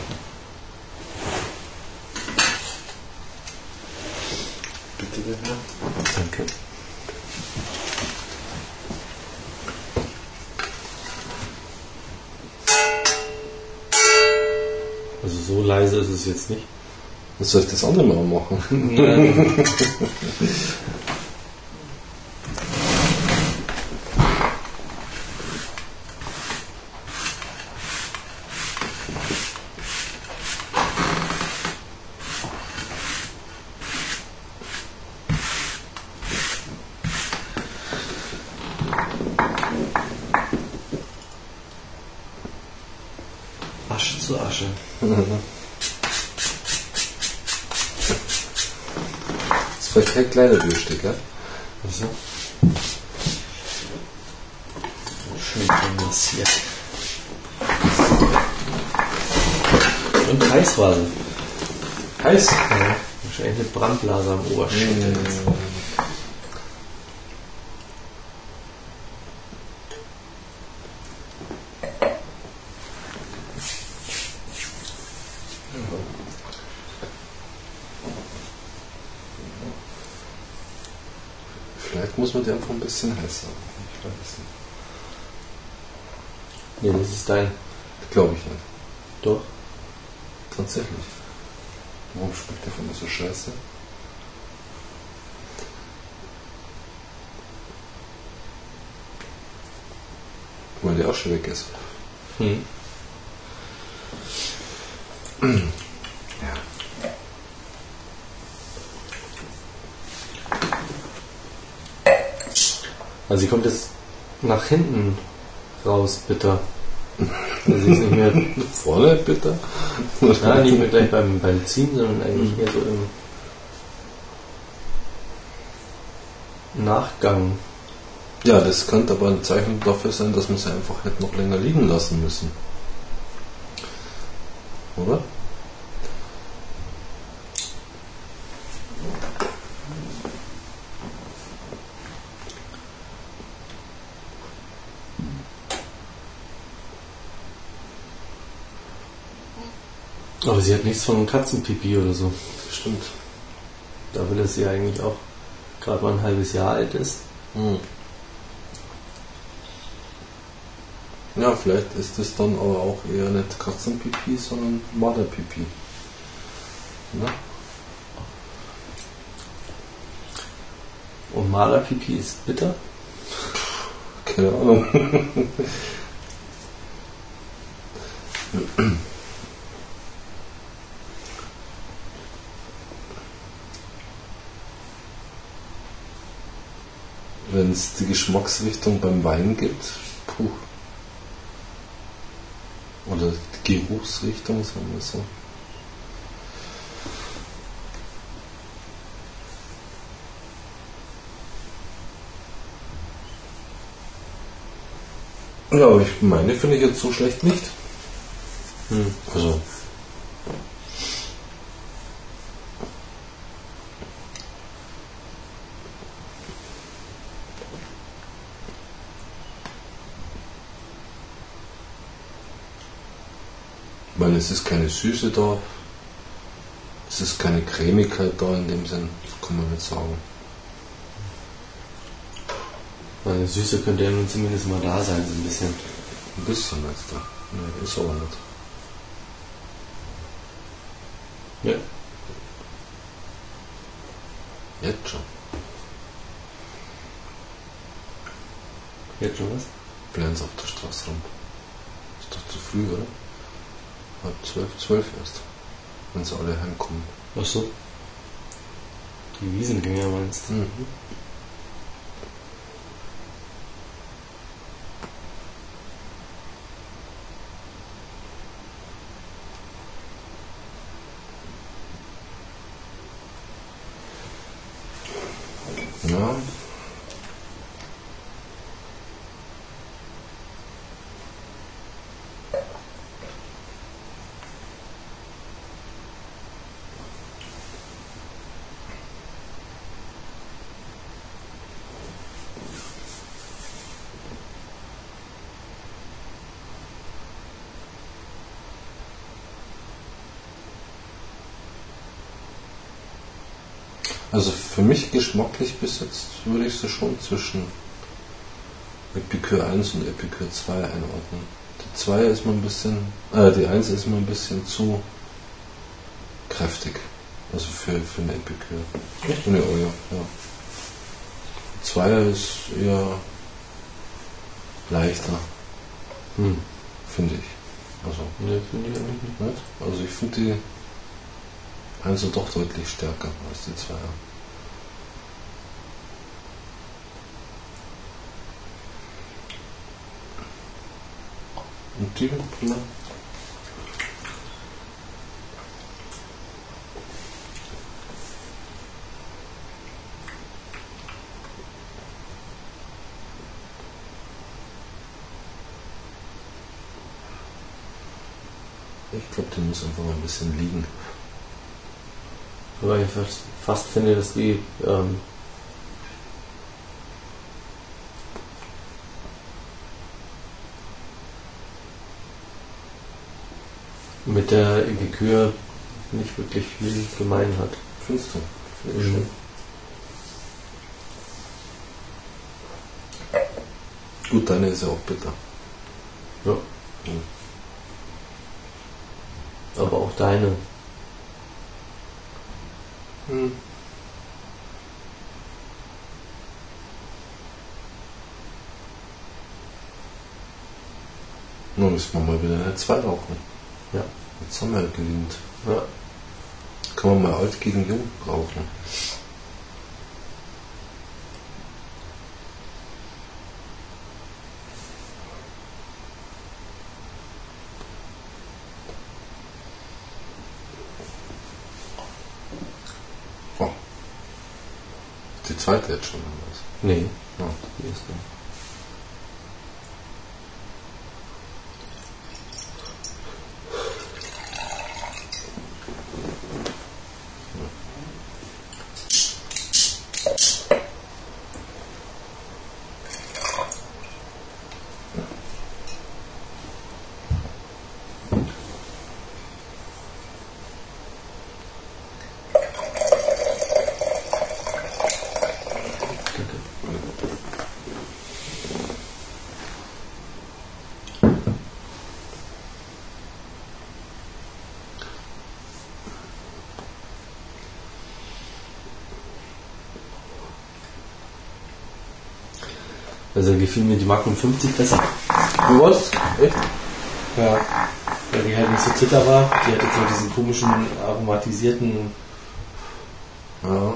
S1: Jetzt nicht.
S2: Was soll ich das andere mal machen?
S1: Asche zu Asche.
S2: Das Bierstück, ja?
S1: Also. Schön kondensiert. Und heiß war sie.
S2: Heiß.
S1: Ja, Wahrscheinlich eine Brandblase am Oberschenkel.
S2: Vielleicht muss man die einfach ein bisschen heißer. Ich weiß nicht.
S1: Nee, das ist dein.
S2: Glaube ich nicht.
S1: Doch.
S2: Tatsächlich. Warum schmeckt der von mir so scheiße? Weil der auch schon weg ist.
S1: Hm. Also sie kommt jetzt nach hinten raus, bitter. Also sie ist nicht mehr,
S2: Vorne bitte?
S1: ja, nicht mehr gleich beim, beim Ziehen, sondern eigentlich mehr so im Nachgang.
S2: Ja, das könnte aber ein Zeichen dafür sein, dass man sie einfach hätte noch länger liegen lassen müssen. Oder?
S1: Aber sie hat nichts von Katzenpipi oder so.
S2: Stimmt.
S1: Da will es sie eigentlich auch gerade mal ein halbes Jahr alt ist.
S2: Hm. Ja, vielleicht ist es dann aber auch eher nicht Katzenpipi, sondern Marderpipi. Ne?
S1: Und Malerpipi ist bitter.
S2: Keine Ahnung. Wenn es die Geschmacksrichtung beim Wein gibt, puh. Oder die Geruchsrichtung, sagen wir so. Ja, aber ich meine, finde ich jetzt so schlecht nicht.
S1: Hm.
S2: Also. Weil es ist keine Süße da, es ist keine Cremigkeit da in dem Sinn, kann man nicht sagen.
S1: Meine Süße könnte ja nun zumindest mal da sein, so ein bisschen.
S2: Ein bisschen jetzt da. Nee, ist aber nicht.
S1: Ja.
S2: Jetzt schon.
S1: Jetzt schon was?
S2: Bleiben sie auf der Straße rum. Ist doch zu früh, oder? Halb zwölf, erst. Wenn sie alle heimkommen.
S1: Ach so. Die Wiesengänger meinst du?
S2: Mhm. Ja. Also für mich geschmacklich bis jetzt würde ich sie schon zwischen Epicure 1 und Epicure 2 einordnen. Die 2 ist mir ein bisschen, äh, die 1 ist mir ein bisschen zu kräftig. Also für, für eine Epicure.
S1: Echt?
S2: Eine Oja, ja. Die 2 ist eher leichter,
S1: Hm.
S2: finde ich. Also,
S1: Ne, finde ich eigentlich nicht.
S2: Also ich finde die 1 doch deutlich stärker als die 2. Ja. Ich glaube, die muss einfach mal ein bisschen liegen.
S1: Weil ich fast, fast finde, dass die ähm, mit der Gekür nicht wirklich viel gemein hat.
S2: Findest du? Finde ich
S1: Mhm.
S2: Gut, deine ist ja auch bitter.
S1: Ja.
S2: Mhm.
S1: Aber auch deine.
S2: Hm. Nun müssen wir mal wieder eine 2 rauchen.
S1: Ja.
S2: Jetzt haben wir ja gewinnt.
S1: Ja.
S2: Kann man mal alt gegen jung rauchen. Oh. Die zweite jetzt schon. oder was?
S1: Nee,
S2: Ja.
S1: die ist gefiel mir die Magnum 50 besser.
S2: Was? Echt?
S1: Ja. Weil die halt nicht so zitter war. Die hatte so diesen komischen aromatisierten
S2: Ja.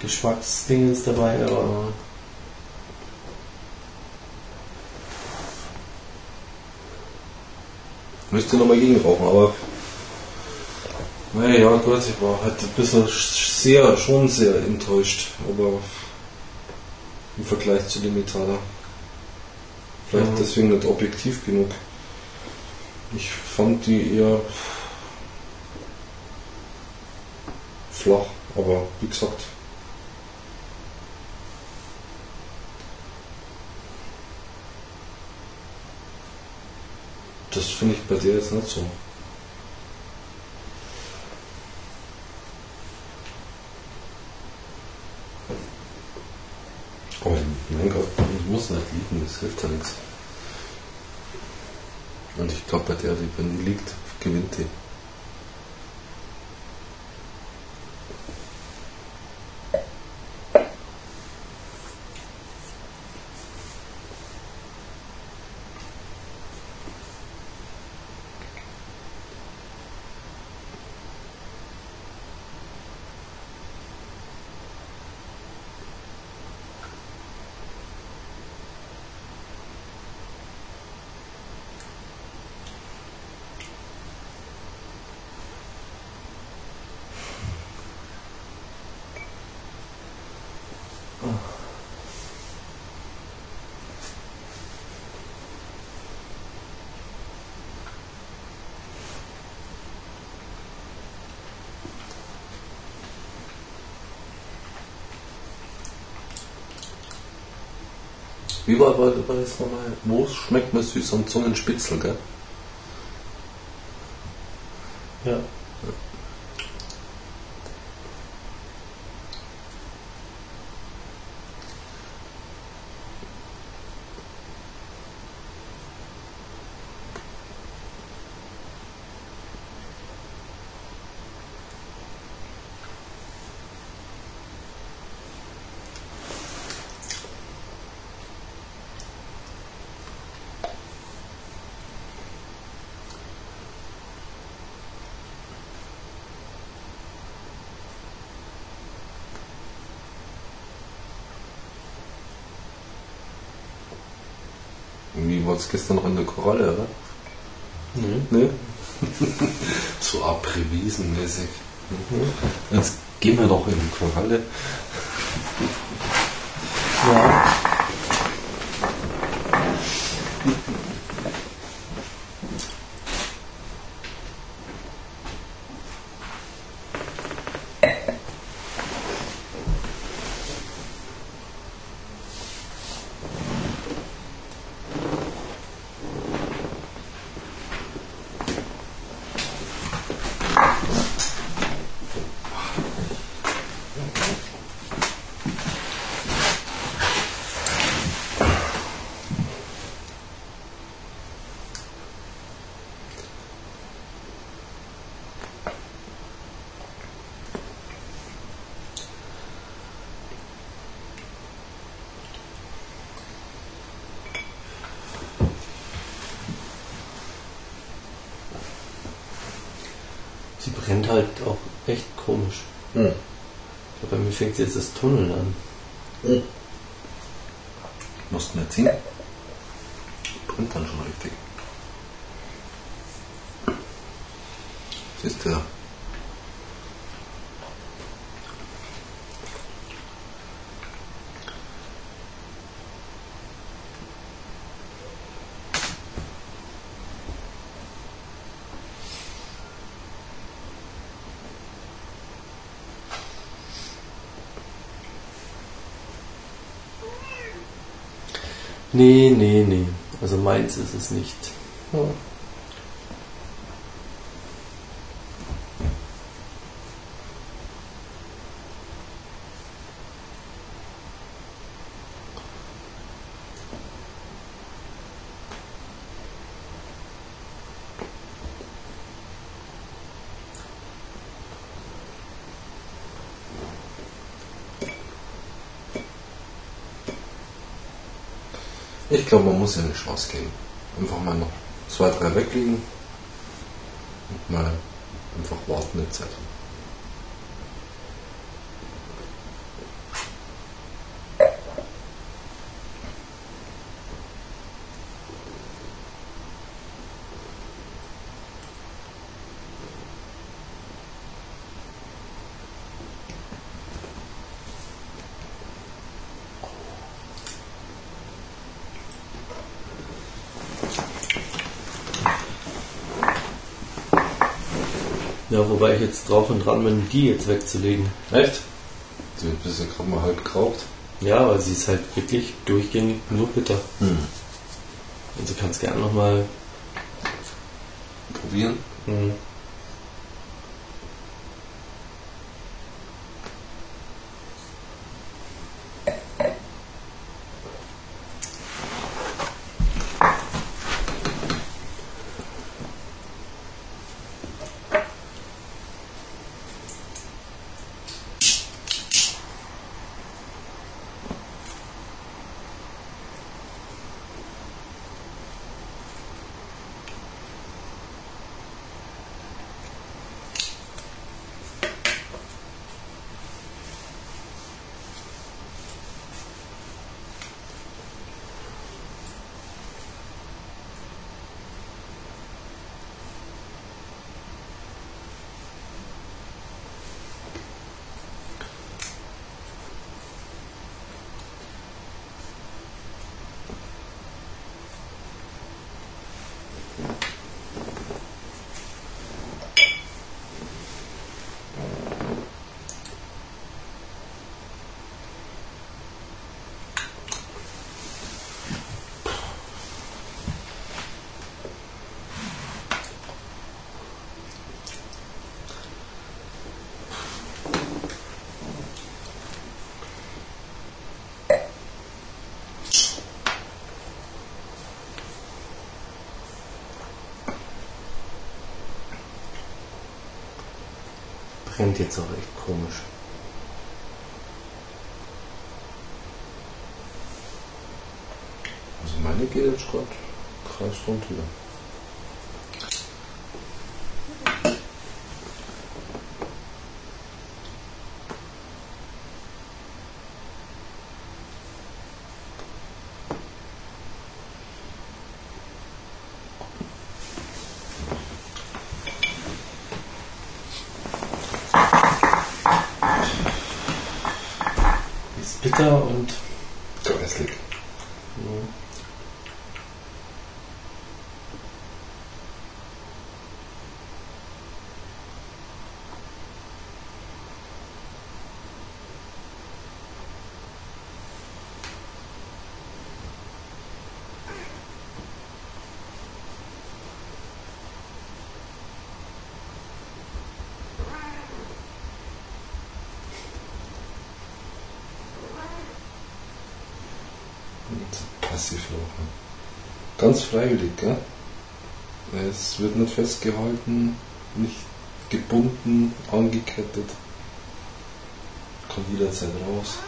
S1: Geschmacksdingens dabei, aber
S2: Müsste nochmal gegenrauchen, aber. Naja, Gott, ich war halt ein bisschen sehr, schon sehr enttäuscht, aber Vergleich zu Limitada. Vielleicht
S1: Mhm.
S2: deswegen nicht objektiv genug. Ich fand die eher flach, aber wie gesagt. Das finde ich bei dir jetzt nicht so. Aber mein Gott, ich muss nicht liegen, das hilft ja nichts. Und ich glaube, bei der, die, wenn die liegt, gewinnt die. Wie war, war das nochmal? Wo schmeckt man süß am Zungenspitzel, gell?
S1: ja.
S2: Es gestern noch in der Koralle, oder?
S1: Mhm.
S2: Ne? so Abrevisen-mäßig. Jetzt gehen wir doch in die Koralle.
S1: ja. brennt halt auch echt komisch.
S2: Hm.
S1: Ich fängt jetzt das Tunneln an.
S2: Hm. Musst du nicht ziehen. Brennt dann schon richtig. Siehst du?
S1: Nee, nee, nee. Also meins ist es nicht. Ja.
S2: Glaube, man muss ja eine Chance geben. Einfach mal noch zwei, drei weglegen und mal einfach warten eine
S1: Ja, wobei ich jetzt drauf und dran bin, die jetzt wegzulegen.
S2: Echt? Du bist ja gerade mal halb geraubt.
S1: Ja, aber sie ist halt wirklich durchgängig nur bitter.
S2: Hm.
S1: Also kannst gerne nochmal.
S2: Probieren.
S1: Hm. Brennt jetzt auch echt komisch.
S2: Also meine geht jetzt gerade kreisrund wieder.
S1: Ist bitter und.
S2: Grässlich.
S1: Ja.
S2: Und passiv rauchen. Ganz freiwillig, gell? Es wird nicht festgehalten, nicht gebunden, angekettet. Kann jederzeit raus.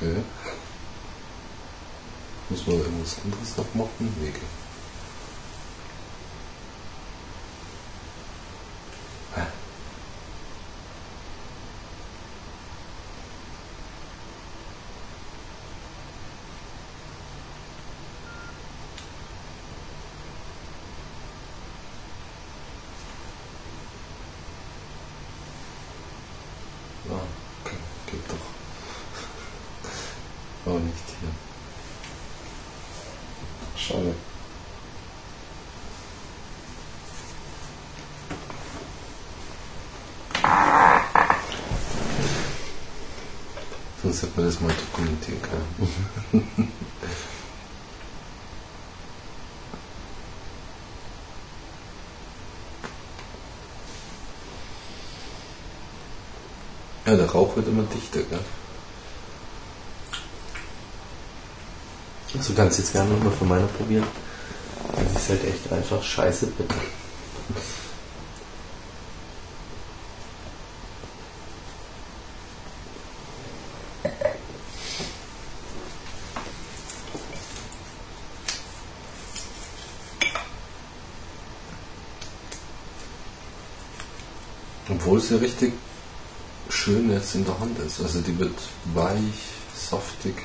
S2: Okay. Man irgendwas anderes noch machen? Nee. gell. Hä? Ah, okay, geht doch. Aber nicht hier. Schade. Sonst hätte man das mal dokumentieren können. Ja, der Rauch wird immer dichter, gell?
S1: Also kannst jetzt gerne nochmal von meiner probieren. Das ist halt echt einfach scheiße bitter.
S2: Obwohl sie richtig schön jetzt in der Hand ist. Also die wird weich, saftig.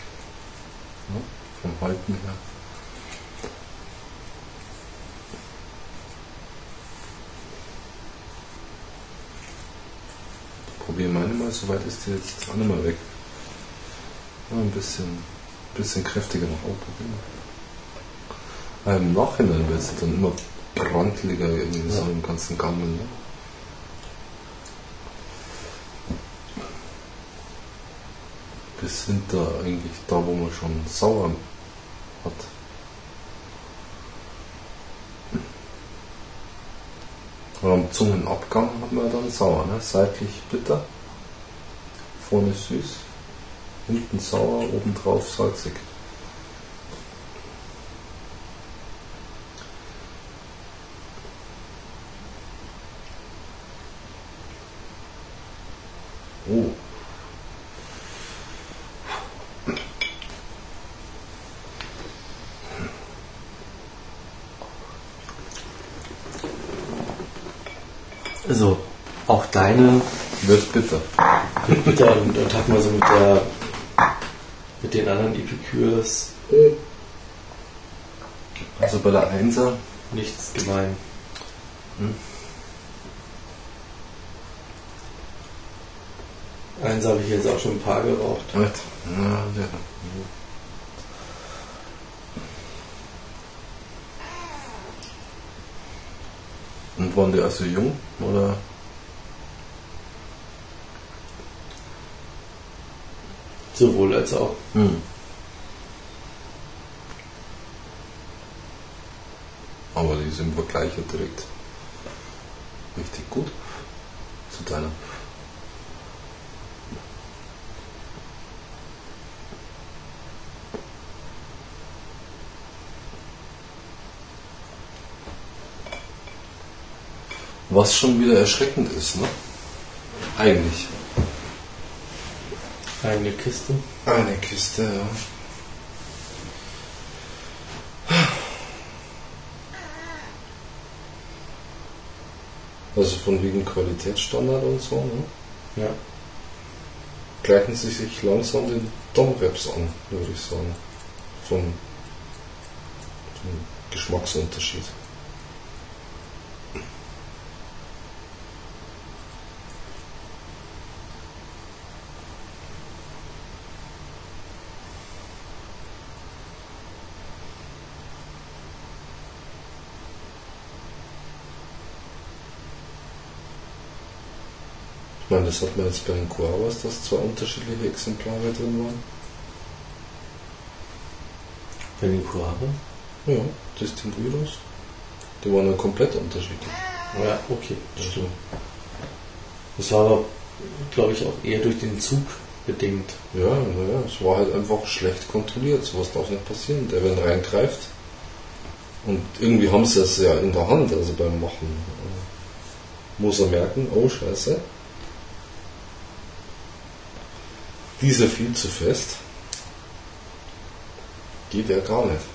S2: Ja, vom Halten her. Probier meine mal, soweit ist die jetzt auch nicht mal weg. Ja, ein bisschen, bisschen kräftiger noch ausprobieren. Aber Im Nachhinein wird sie dann immer brandliger irgendwie so
S1: Ja.
S2: im ganzen Gaumen. Ne? Bis hinter eigentlich da, wo man schon sauer hat. Aber am Zungenabgang hat man dann sauer, ne? seitlich bitter, vorne süß, hinten sauer, obendrauf salzig. Oh.
S1: Also auch deine
S2: Wird bitter.
S1: wird bitter und, und hat mal so mit der mit den anderen Epikürs
S2: Also bei der Einser
S1: nichts gemein. Eins habe ich jetzt auch schon ein paar geraucht.
S2: Ja, ja. Und waren die also jung? Oder?
S1: Sowohl als auch.
S2: Hm. Aber die sind im Vergleich ja direkt richtig gut zu deiner. Was schon wieder erschreckend ist, ne? Eigentlich.
S1: Eine Kiste.
S2: Eine Kiste, ja. Also von wegen Qualitätsstandard und so, ne?
S1: Ja.
S2: Gleichen sie sich langsam den Domreps an, würde ich sagen. Vom, vom Geschmacksunterschied. Meine, das hat man jetzt bei den Guavas, dass zwei unterschiedliche Exemplare drin waren.
S1: Bei den Kurave?
S2: Ja, Distinguidos. Die waren dann komplett unterschiedlich.
S1: Ja, okay, das stimmt. Das war aber, glaube ich, auch eher durch den Zug bedingt.
S2: Ja, naja, es war halt einfach schlecht kontrolliert. Sowas darf nicht passieren. Der, wenn reingreift. Und irgendwie haben sie es ja in der Hand, also beim Machen. äh, Muss er merken, oh Scheiße. Dieser viel zu fest. Geht ja gar nicht.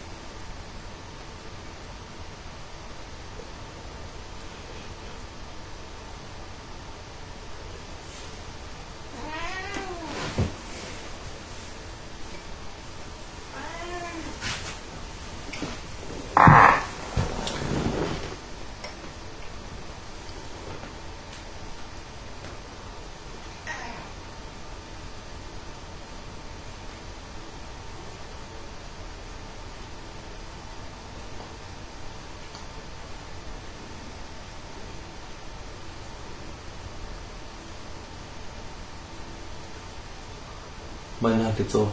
S1: Jetzt auch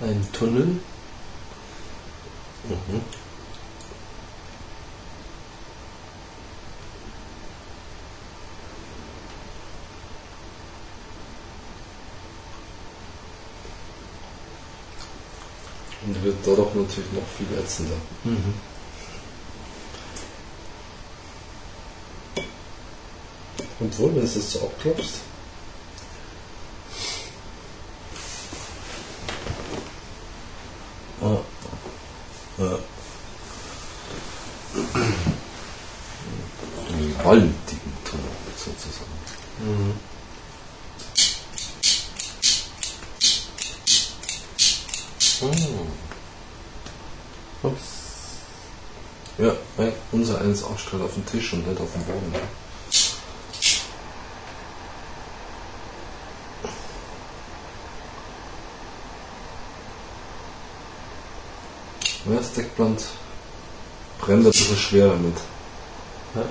S1: einen Tunnel.
S2: Mhm. Und wird dadurch natürlich noch viel ätzender.
S1: Mhm.
S2: Und wohl, wenn du es so abklopfst?
S1: Ja. Ja.
S2: Einen gewaltigen Tunnel sozusagen.
S1: Mhm.
S2: Oh.
S1: Ups.
S2: Ja, weil ausstellt auf dem Tisch und nicht auf dem Boden. Ja, das Deckblatt brennt ein bisschen schwer damit.
S1: Ja.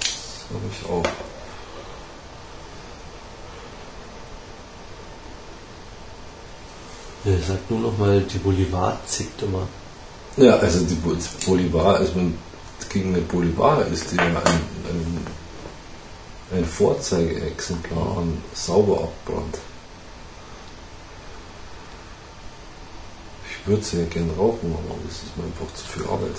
S2: Das habe ich auch.
S1: Er sagt nur noch mal, die Bolivar zickt immer.
S2: Ja, also die Bo- Bolivar, also wenn gegen eine Bolivar ist ja ein, ein, ein Vorzeigeexemplar an Sauberabbrand. Ich würde sie ja gerne rauchen, aber das ist mir einfach zu viel Arbeit.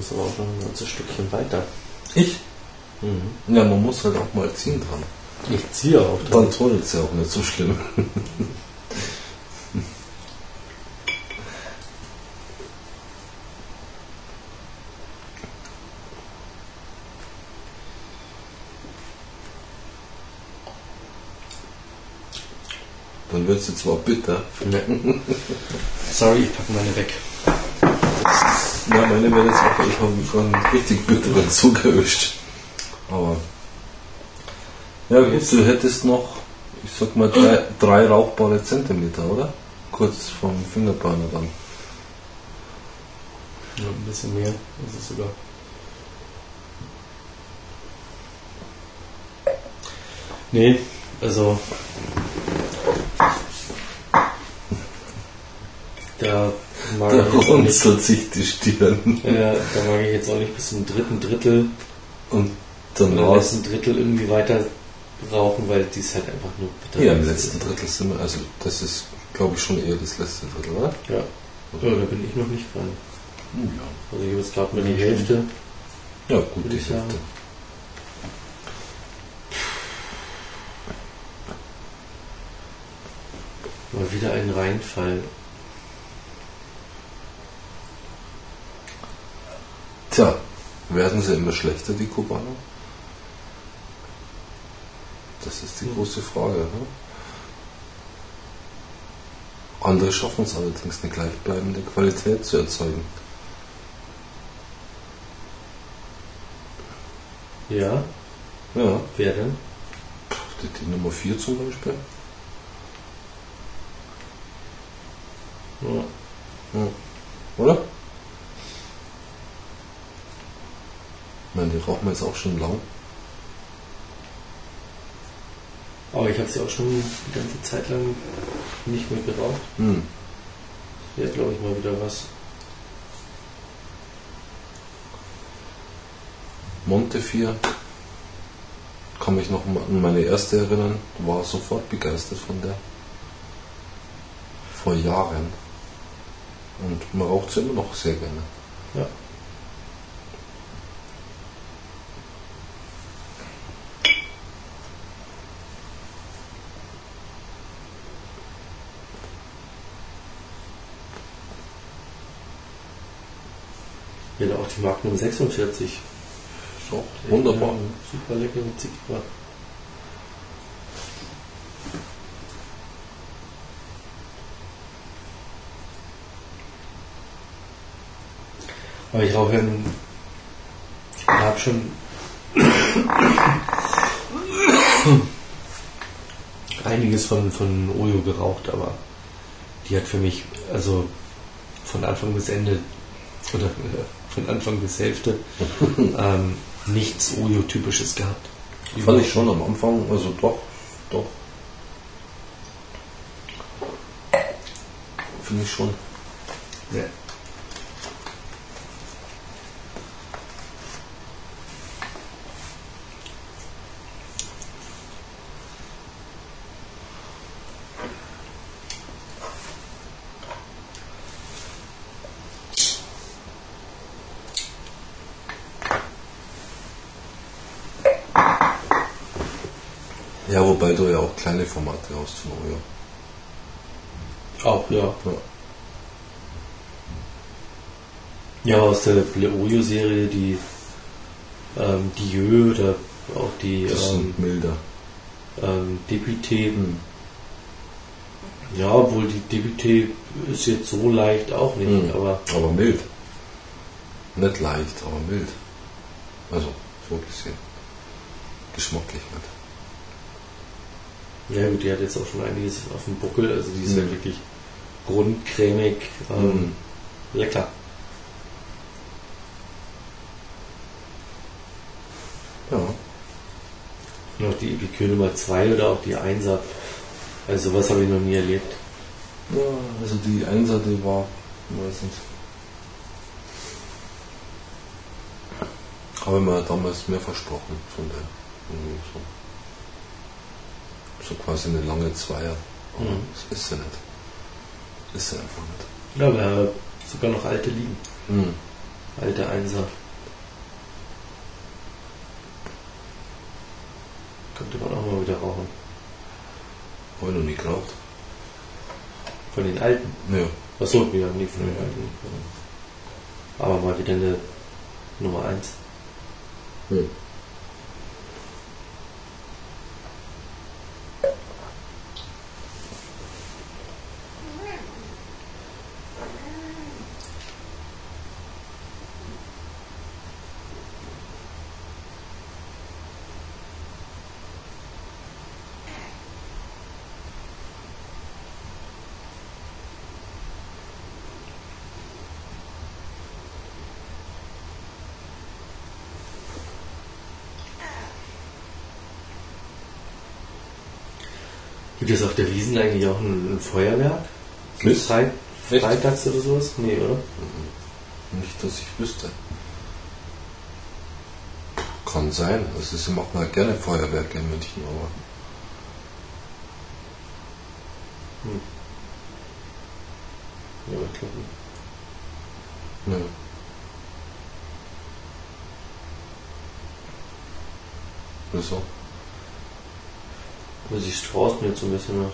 S1: Müssen wir auch noch ein ganzes Stückchen weiter.
S2: Ich?
S1: Mhm.
S2: Ja, man muss halt auch mal ziehen dran.
S1: Ich ziehe auch dran.
S2: Dann tunnelt es ja auch nicht so schlimm. Dann wird sie zwar bitter.
S1: Nee. Sorry, ich packe meine weg.
S2: Ja, meine wäre jetzt auch, vorhin einen richtig bitteren Zug erwischt. Aber. Ja, gut, du hättest noch, ich sag mal, drei, drei rauchbare Zentimeter, oder? Kurz vom Fingerburner dann.
S1: Ja, ein bisschen mehr ist es sogar. Nee, also. Da
S2: runzelt sich die Stirn.
S1: ja, da mag ich jetzt auch nicht bis zum dritten Drittel
S2: Und
S1: oder
S2: danach.
S1: letzten Drittel irgendwie weiter rauchen, weil die ist halt einfach nur bitter.
S2: Ja, im letzten Drittel sind wir, also das ist, glaube ich, schon eher das letzte Drittel, oder?
S1: Ja. ja, da bin ich noch nicht dran.
S2: Ja.
S1: Also ich habe jetzt gerade mal die Hälfte.
S2: Ja, gut, die
S1: sagen.
S2: Hälfte.
S1: Mal wieder ein Reinfall.
S2: Tja, werden sie immer schlechter, die Kubaner? Das ist die hm. große Frage. Ne? Andere schaffen es allerdings, eine gleichbleibende Qualität zu erzeugen.
S1: Ja.
S2: Ja.
S1: Wer denn?
S2: Die, die Nummer 4 zum Beispiel.
S1: Ja.
S2: ja. Oder? Rauchen wir jetzt auch schon lang.
S1: Aber ich habe sie auch schon die ganze Zeit lang nicht mehr geraucht.
S2: Hm.
S1: Wäre, glaube ich, mal wieder was.
S2: Monte 4. Kann mich noch an meine erste erinnern. War sofort begeistert von der. Vor Jahren. Und man raucht sie immer noch sehr gerne.
S1: Ja. Die Magnum 46.
S2: So, wunderbar.
S1: Super leckere Zigarre. Aber ich rauche nun, ich habe schon einiges von, von Oyo geraucht, aber die hat für mich, also von Anfang bis Ende oder äh, von Anfang bis Hälfte ähm, nichts Oyo-typisches gehabt.
S2: Fand ich schon am Anfang, also doch, doch. Finde ich schon.
S1: Ja,
S2: wobei du ja auch kleine Formate hast von Oyo.
S1: Auch, ja.
S2: Ja.
S1: Ja, aus der Oyo-Serie, die ähm, Dieu oder auch die
S2: Das
S1: ähm,
S2: sind milder.
S1: ähm, Deputé. Ja, obwohl die Deputé ist jetzt so leicht auch nicht,
S2: Mhm.
S1: aber
S2: Aber mild. Nicht leicht, aber mild. Also, so gesehen. Geschmacklich nicht.
S1: Ja gut, die hat jetzt auch schon einiges auf dem Buckel, also die ist
S2: Mhm.
S1: halt wirklich grundcremig, ähm,
S2: Mhm.
S1: lecker.
S2: Ja.
S1: Noch die Epicure Nummer 2 oder auch die 1er. Also sowas habe ich noch nie erlebt.
S2: ja. Also die Einser, die war, weiß nicht. Habe ich mir damals mehr versprochen von der. So. So quasi eine lange Zweier. Aber
S1: Mhm.
S2: das ist sie nicht. Ist sie einfach nicht.
S1: Ja, wir haben sogar noch alte liegen.
S2: Mhm.
S1: Alte 1er. Könnte man auch mal wieder rauchen.
S2: Habe ich noch nie geraucht.
S1: Von den alten.
S2: Ja.
S1: Achso, ja, nie von den alten. Aber mal wieder eine Nummer 1.
S2: Hm.
S1: Gibt es auf der Wiesen eigentlich auch ein, ein Feuerwerk?
S2: Mit?
S1: Frei, freitags oder sowas? Nee, oder?
S2: Nicht, dass ich wüsste. Kann sein. Also sie machen halt gerne Feuerwerke in München, aber
S1: Ja, ich glaube nicht.
S2: ne. Wieso?
S1: Aber sie straußt mir jetzt so ein bisschen nach.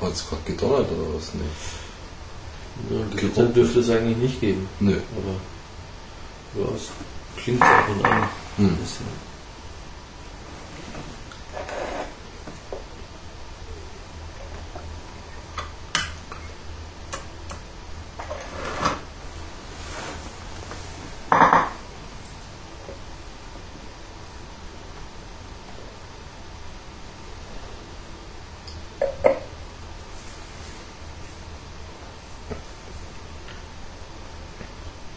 S2: Hat es gerade gedonnert oder was? Nee.
S1: Ja, Gewitter dürfte es eigentlich nicht geben.
S2: Nö.
S1: Aber ja, es klingt ab und an ein
S2: Hm.
S1: bisschen.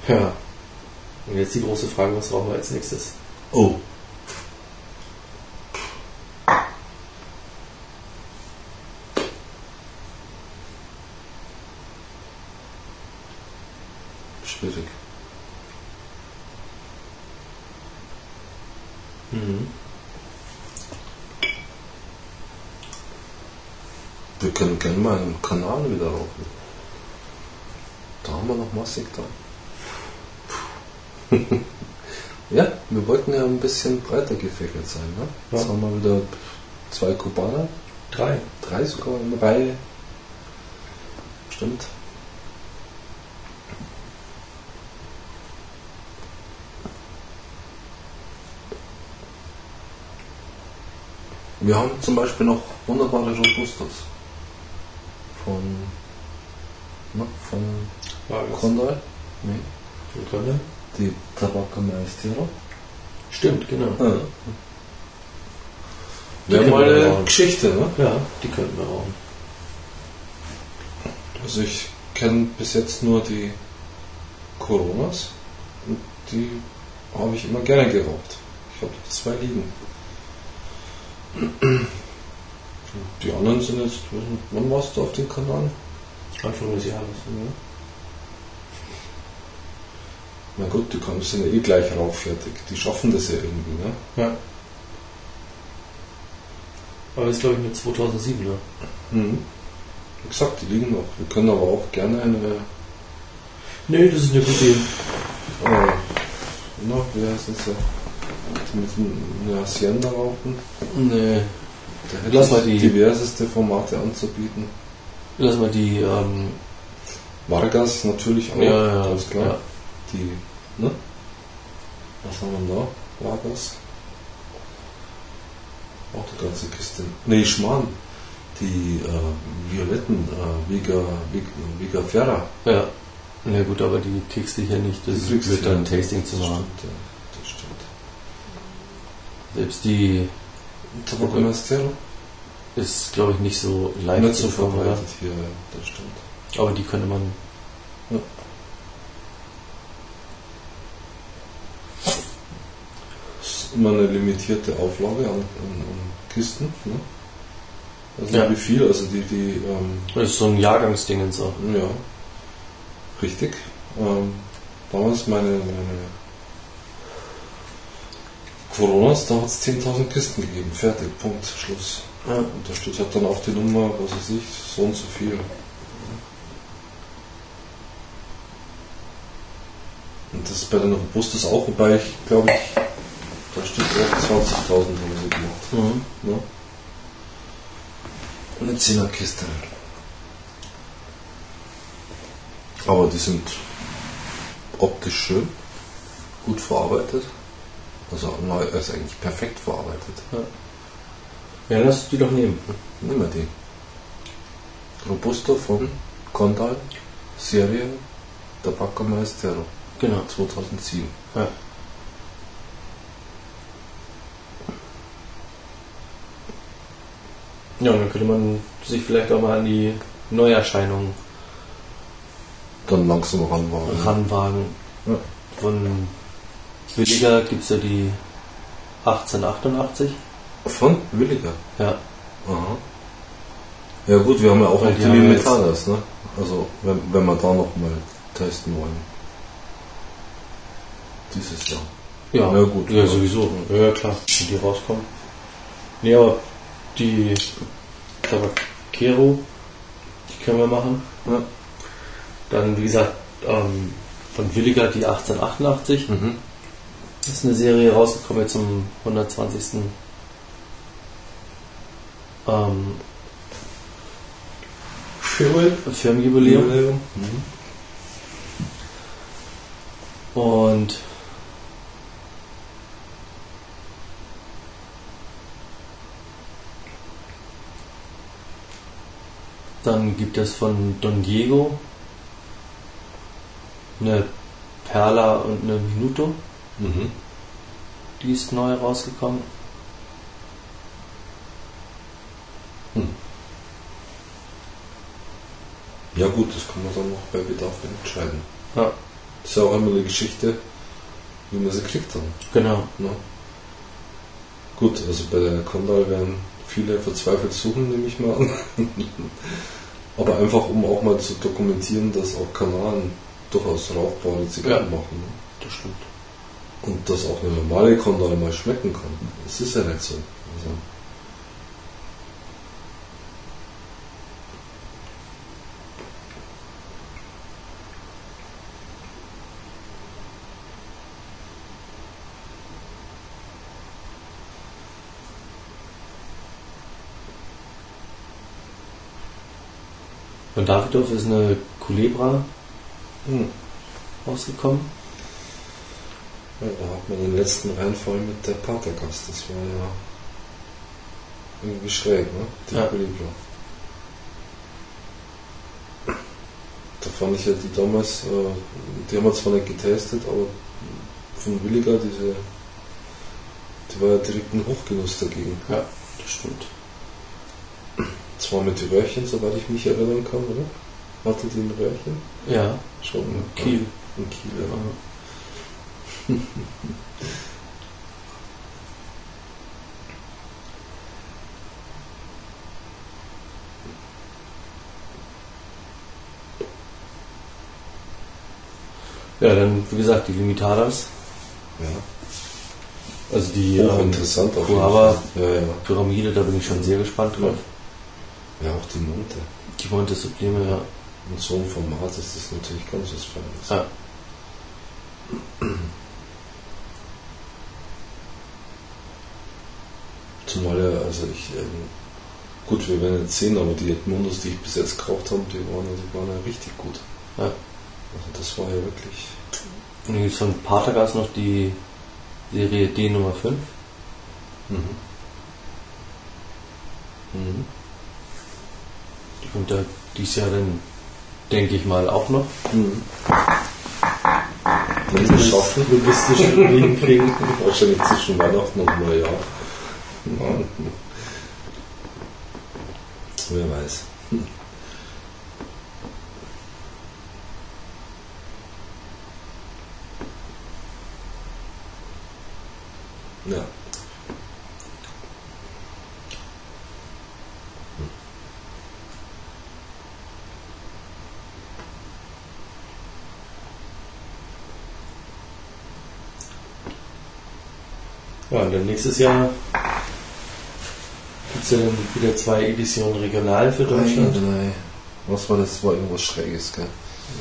S1: Ja. Und jetzt die große Frage, was rauchen wir als nächstes?
S2: Oh. Schwierig.
S1: Mhm.
S2: Wir können gerne mal einen Kanal wieder rauchen. Da haben wir noch massig da. ja, wir wollten ja ein bisschen breiter gefächert sein. Ne? Jetzt
S1: Ja.
S2: haben wir wieder zwei Kubaner,
S1: Drei.
S2: drei sogar in Reihe. Stimmt. Wir haben zum Beispiel noch wunderbare Robustos. Von, na, von. Condor. Nee.
S1: Von.
S2: Die Tabacca Maestro.
S1: Stimmt, genau.
S2: Ja.
S1: Die
S2: Wäre mal
S1: wir
S2: eine. Geschichte, ne?
S1: Ja, die könnten wir rauchen.
S2: Also ich kenne bis jetzt nur die Coronas und die habe ich immer gerne geraucht. Ich habe zwei liegen. Die anderen sind jetzt, wann warst du auf dem Kanal?
S1: Anfang des Jahres.
S2: Na gut, die kommen- sind ja eh gleich rauchfertig. Die schaffen das ja irgendwie, ne?
S1: Ja. Aber das ist glaube ich mit 2007, ne?
S2: Mhm. Wie gesagt, die liegen noch. Wir können aber auch gerne eine,
S1: Nee, das ist eine gute Idee.
S2: äh, na, wie heißt das ja? Die mit einer Hacienda rauchen.
S1: Nee.
S2: Da hätte
S1: Lass mal die-
S2: diverseste Formate anzubieten.
S1: Lass mal die, ähm,
S2: Vargas natürlich auch,
S1: ja, ja,
S2: ganz klar.
S1: ja.
S2: Die, ne? Was haben wir da? Vargas. Auch die ganze Kiste. Nee, Schmarrn. Die äh, Violetten, äh, Vega, Vega, Vega Ferra.
S1: Ja. Na gut, aber die kriegst du hier nicht. Das
S2: Die
S1: wird dann
S2: hier.
S1: Tasting zu
S2: Das
S1: machen.
S2: stimmt, ja. Das stimmt.
S1: Selbst die
S2: Tabacco Maestro?
S1: ist, glaube ich, nicht so leicht
S2: Nicht so verbreitet hier, ja, das stimmt.
S1: Aber die könnte man.
S2: Es ist immer eine limitierte Auflage an, an, an Kisten. Ne? Also
S1: Ja.
S2: wie viel? Also die, die ähm,
S1: Das ist so ein Jahrgangsding und so.
S2: Ja, richtig. Ähm, damals meine, meine Coronas, da hat es 10.000 Kisten gegeben. Fertig, Punkt, Schluss.
S1: Ja.
S2: Und da steht halt dann auf die Nummer, was weiß ich, so und so viel. Und das ist bei den Robustus auch, wobei ich glaube ich, da steht auch 20.000 haben sie gemacht.
S1: Mhm.
S2: Ne? Eine 10er Kiste. Aber die sind optisch schön, gut verarbeitet. Also neu ist eigentlich perfekt verarbeitet.
S1: Ja, lass die doch nehmen.
S2: Nehmen wir die. Robusto von Condal, Serie Tabacco Maestro
S1: Genau.
S2: 2007.
S1: Ja. Ja, und dann könnte man sich vielleicht auch mal an die Neuerscheinungen
S2: Dann langsam ranwagen.
S1: ranwagen.
S2: Ja.
S1: Von billiger gibt es ja die 1888.
S2: Von Williger.
S1: Ja.
S2: Aha. Ja gut, wir haben ja auch
S1: Weil
S2: noch
S1: die
S2: Metanas, ne? Also wenn, wenn wir da noch mal testen wollen. Dieses Jahr.
S1: Ja,
S2: Ja, gut.
S1: Ja, sowieso. Ja, ja, klar. Wenn die rauskommen. Nee, aber die Tabakero, die können wir machen.
S2: Ja.
S1: Dann, wie gesagt, ähm, von Williger die 1888.
S2: Mhm.
S1: Das ist eine Serie rausgekommen jetzt zum 120. Ähm, Firmenjubiläum.
S2: Mhm.
S1: Und dann gibt es von Don Diego eine Perla und eine Minuto.
S2: Mhm.
S1: Die ist neu rausgekommen.
S2: Hm. Ja gut, das kann man dann noch bei Bedarf entscheiden.
S1: Ja.
S2: Das ist ja auch immer eine Geschichte, wie man sie kriegt dann.
S1: Genau.
S2: Ne? Gut, also bei der Kondal werden viele verzweifelt suchen, nehme ich mal an. Aber einfach um auch mal zu dokumentieren, dass auch Kanaren durchaus rauchbare Zigarren
S1: Ja.
S2: machen. Ne?
S1: Das stimmt.
S2: Und dass auch eine normale Kondal mal schmecken kann. Das ist ja nicht so. Also,
S1: Von Davidoff ist eine Culebra
S2: hm.
S1: rausgekommen.
S2: Ja, da hat man den letzten Reinfall mit der Patergast. Das war ja irgendwie schräg, ne? Die
S1: Ja.
S2: Colibra. Da fand ich ja die damals, äh, die haben wir zwar nicht getestet, aber von Williger, diese, die war ja direkt ein Hochgenuss dagegen.
S1: Ja, das stimmt.
S2: Zwar mit Röhrchen, soweit ich mich erinnern kann, oder? Hatte die ein Röhrchen?
S1: Ja,
S2: Schon. ne?
S1: Kiel.
S2: In Kiel, ja.
S1: Ja, dann, wie gesagt, die Limitadas.
S2: ja.
S1: Also die ähm,
S2: Hochinteressant auf ja.
S1: Pyramide, da bin ich schon sehr gespannt drauf.
S2: Ja, auch die Monte.
S1: Die Monte Sublime, ja.
S2: In so einem Format ist das natürlich ganz was Feines.
S1: ja.
S2: Zumal ja, also ich, ähm, gut, wir werden jetzt sehen, aber die Edmundos, die ich bis jetzt gekauft habe, die waren, ja- die waren ja richtig gut.
S1: Ja.
S2: Also das war ja wirklich.
S1: Und dann gibt es von Patergas noch die Serie D Nummer 5.
S2: Mhm. Mhm.
S1: Die kommt ja dieses Jahr dann, denke ich mal, auch noch.
S2: Mhm. Wenn wir es schaffen,
S1: logistisch hinkriegen.
S2: wahrscheinlich zwischen Weihnachten und Neujahr. Wer weiß. Ja.
S1: Ja, und dann nächstes Jahr gibt es ja dann wieder zwei Editionen regional für Deutschland.
S2: Eieiei. Was war das? War irgendwas Schräges, gell?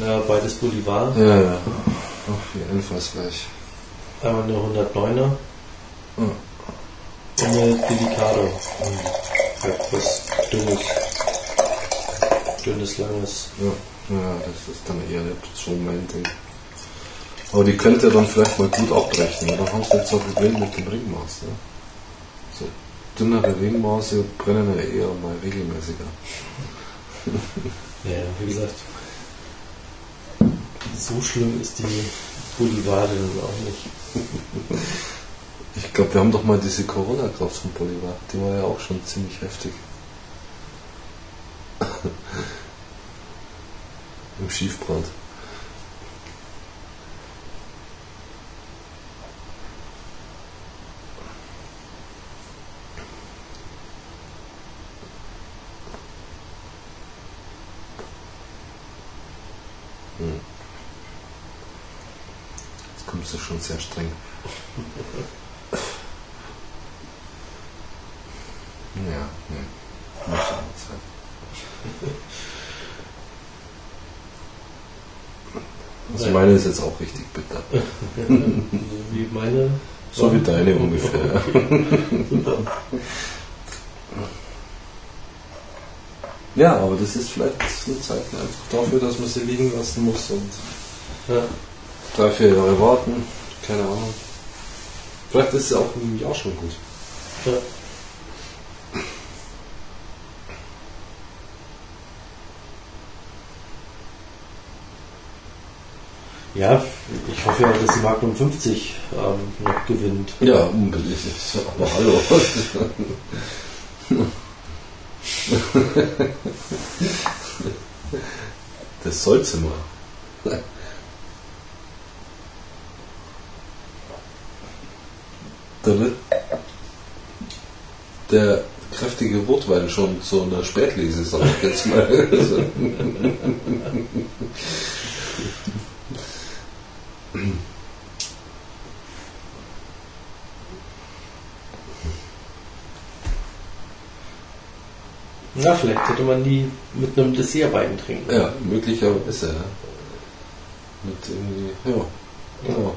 S1: Ja, beides Bolivar.
S2: Ja, ja. Ach, wie jedenfalls gleich.
S1: Einmal eine 109er
S2: Ja.
S1: und eine Delicado. Etwas dünnes, dünnes, langes.
S2: Ja, ja, das ist dann eher nicht so mein Ding. Aber die könnte dann vielleicht mal gut abbrechen, oder? Dann haben sie nicht so viel Problem mit dem Ringmaß. Ne? So dünnere Ringmaße brennen ja eher mal regelmäßiger.
S1: Ja, wie gesagt, so schlimm ist die Bolivar dann auch nicht.
S2: Ich glaube, wir haben doch mal diese Corona-Kraft von Bolivar. Die war ja auch schon ziemlich heftig. Im Schiefbrand. Hm. Jetzt kommst du schon sehr streng. Ja, nee. Muss ja nicht sein. Also meine ist jetzt auch richtig bitter.
S1: Wie meine.
S2: So wie deine ungefähr.
S1: Super.
S2: Ja, aber das ist vielleicht eine Zeit einfach dafür, dass man sie liegen lassen muss und
S1: Ja.
S2: drei, vier Jahre warten. Keine Ahnung. Vielleicht ist sie auch im Jahr schon gut.
S1: Ja. Ja, ich hoffe ja, dass die Magnum 50 ähm, noch gewinnt.
S2: Ja, unbedingt. Aber hallo. Das soll's immer. Da wird der kräftige Rotwein schon zu einer Spätlese, sag ich jetzt mal. Also.
S1: Na, vielleicht hätte man die mit einem Dessertwein trinken.
S2: Ja, möglicherweise. Ja. Mit irgendwie, ja, ja.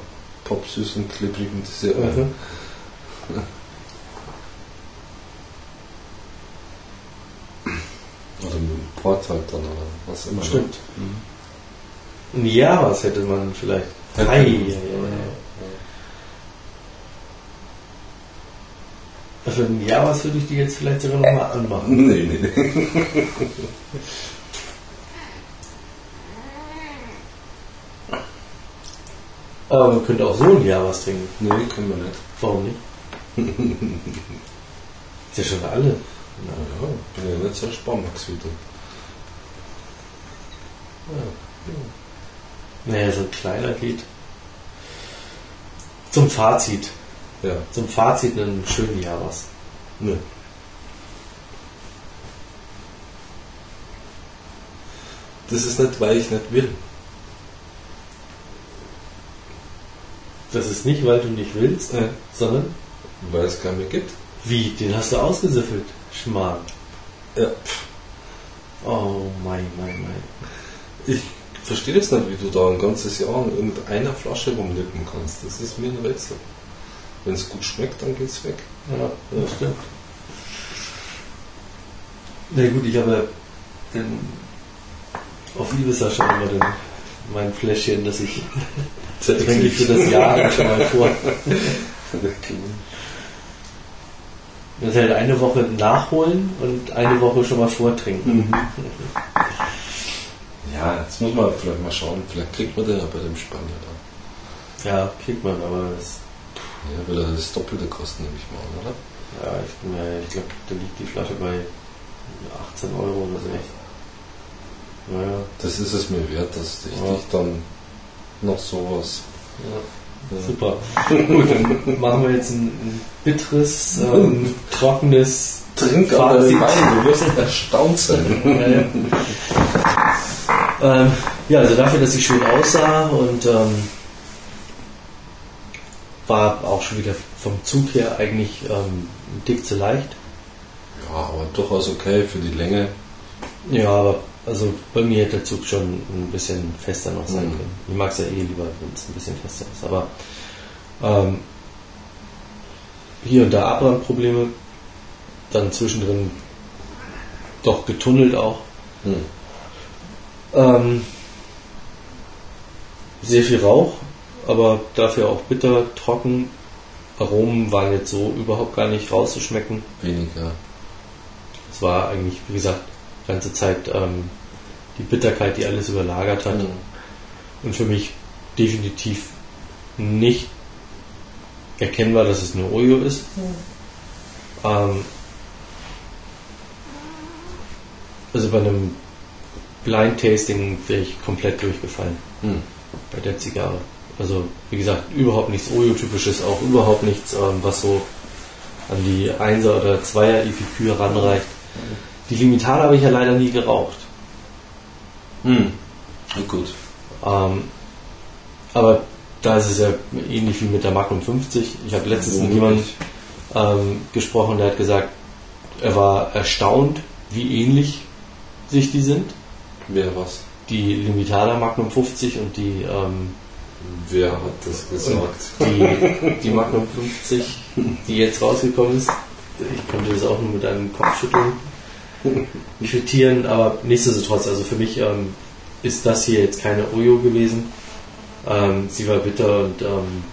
S2: popsüßen, klebrigen Dessert.
S1: Mhm.
S2: Oder mit dem Port halt dann, oder was immer.
S1: Stimmt.
S2: Mhm.
S1: Jahr was hätte man vielleicht.
S2: Ja.
S1: Ei. Für ein Jahr was würde ich die jetzt vielleicht sogar nochmal anmachen.
S2: Nee, nee, nee.
S1: Aber man könnte auch so ein Jahr was trinken.
S2: Nee, können wir nicht.
S1: Warum nicht? Ist ja schon alle.
S2: Naja, bin ja nicht so Sparmax wie du.
S1: Naja, so ein kleiner geht. Zum Fazit.
S2: Ja.
S1: Zum Fazit einen schönen Jahr was.
S2: Nee. Das ist nicht, weil ich nicht will.
S1: Das ist nicht, weil du nicht willst,
S2: Ja.
S1: sondern
S2: Weil es keinen mehr gibt.
S1: wie? Den hast du ausgesüffelt. Schmarrn.
S2: Ja.
S1: Oh mein, mein, mein.
S2: Ich verstehe das nicht, wie du da ein ganzes Jahr an irgendeiner Flasche rumnippen kannst. Das ist mir ein Rätsel. Wenn es gut schmeckt, dann geht's weg.
S1: Ja, das stimmt. Na gut, ich habe den, auf Ibisascha immer den, mein Fläschchen, das ich trinke für das Jahr schon mal vor. Das ist halt eine Woche nachholen und eine Woche schon mal vortrinken.
S2: Ja, jetzt muss man vielleicht mal schauen. Vielleicht kriegt man den ja bei dem Spanier dann.
S1: Ja, kriegt man, aber das,
S2: Ja, will er das Doppelte kosten, nehme ich mal an, oder?
S1: ja, ich, bin ja- ich glaube, da liegt die Flasche bei 18 Euro oder so. Naja,
S2: Das ist es mir wert, dass ich
S1: Ja.
S2: dich dann noch sowas.
S1: ja. Super. Gut, dann machen wir jetzt ein, ein bitteres, ähm, trockenes
S2: Trink
S1: aber den Wein,
S2: du wirst erstaunt sein.
S1: Ähm, ja, also dafür, dass sie schön aussah und ähm, war auch schon wieder vom Zug her eigentlich ähm, ein Tick zu leicht.
S2: Ja, aber durchaus okay für die Länge.
S1: Ja, aber also bei mir hätte der Zug schon ein bisschen fester noch sein
S2: Mhm.
S1: können. Ich mag es ja eh lieber, wenn es ein bisschen fester ist. Aber ähm, hier und da Abbrandprobleme, dann zwischendrin doch getunnelt auch.
S2: Hm.
S1: Ähm, sehr viel Rauch, aber dafür auch bitter, trocken. Aromen waren jetzt so überhaupt gar nicht rauszuschmecken.
S2: Weniger.
S1: Es war eigentlich, wie gesagt, die ganze Zeit ähm, die Bitterkeit, die alles überlagert hat.
S2: Mhm.
S1: Und für mich definitiv nicht erkennbar, dass es eine Oyo ist. Ähm, also bei einem Blind Tasting wäre ich komplett durchgefallen
S2: Hm.
S1: bei der Zigarre. Also wie gesagt, überhaupt nichts Oyo-typisches, auch überhaupt nichts, ähm, was so an die 1er oder 2er Epikür ranreicht. Die Limitada habe ich ja leider nie geraucht.
S2: Hm. Na gut.
S1: Ähm, aber da ist es ja ähnlich wie mit der Magnum 50. Ich habe letztens mit jemandem ähm, gesprochen, der hat gesagt, er war erstaunt, wie ähnlich sich die sind.
S2: Wer was?
S1: Die Limitada Magnum 50 und die, ähm,
S2: Wer hat das gesagt?
S1: die, die Magnum 50, die jetzt rausgekommen ist. Ich konnte das auch nur mit einem Kopfschütteln quittieren, aber nichtsdestotrotz, also für mich ähm, ist das hier jetzt keine Oyo gewesen. Ähm, sie war bitter und ähm,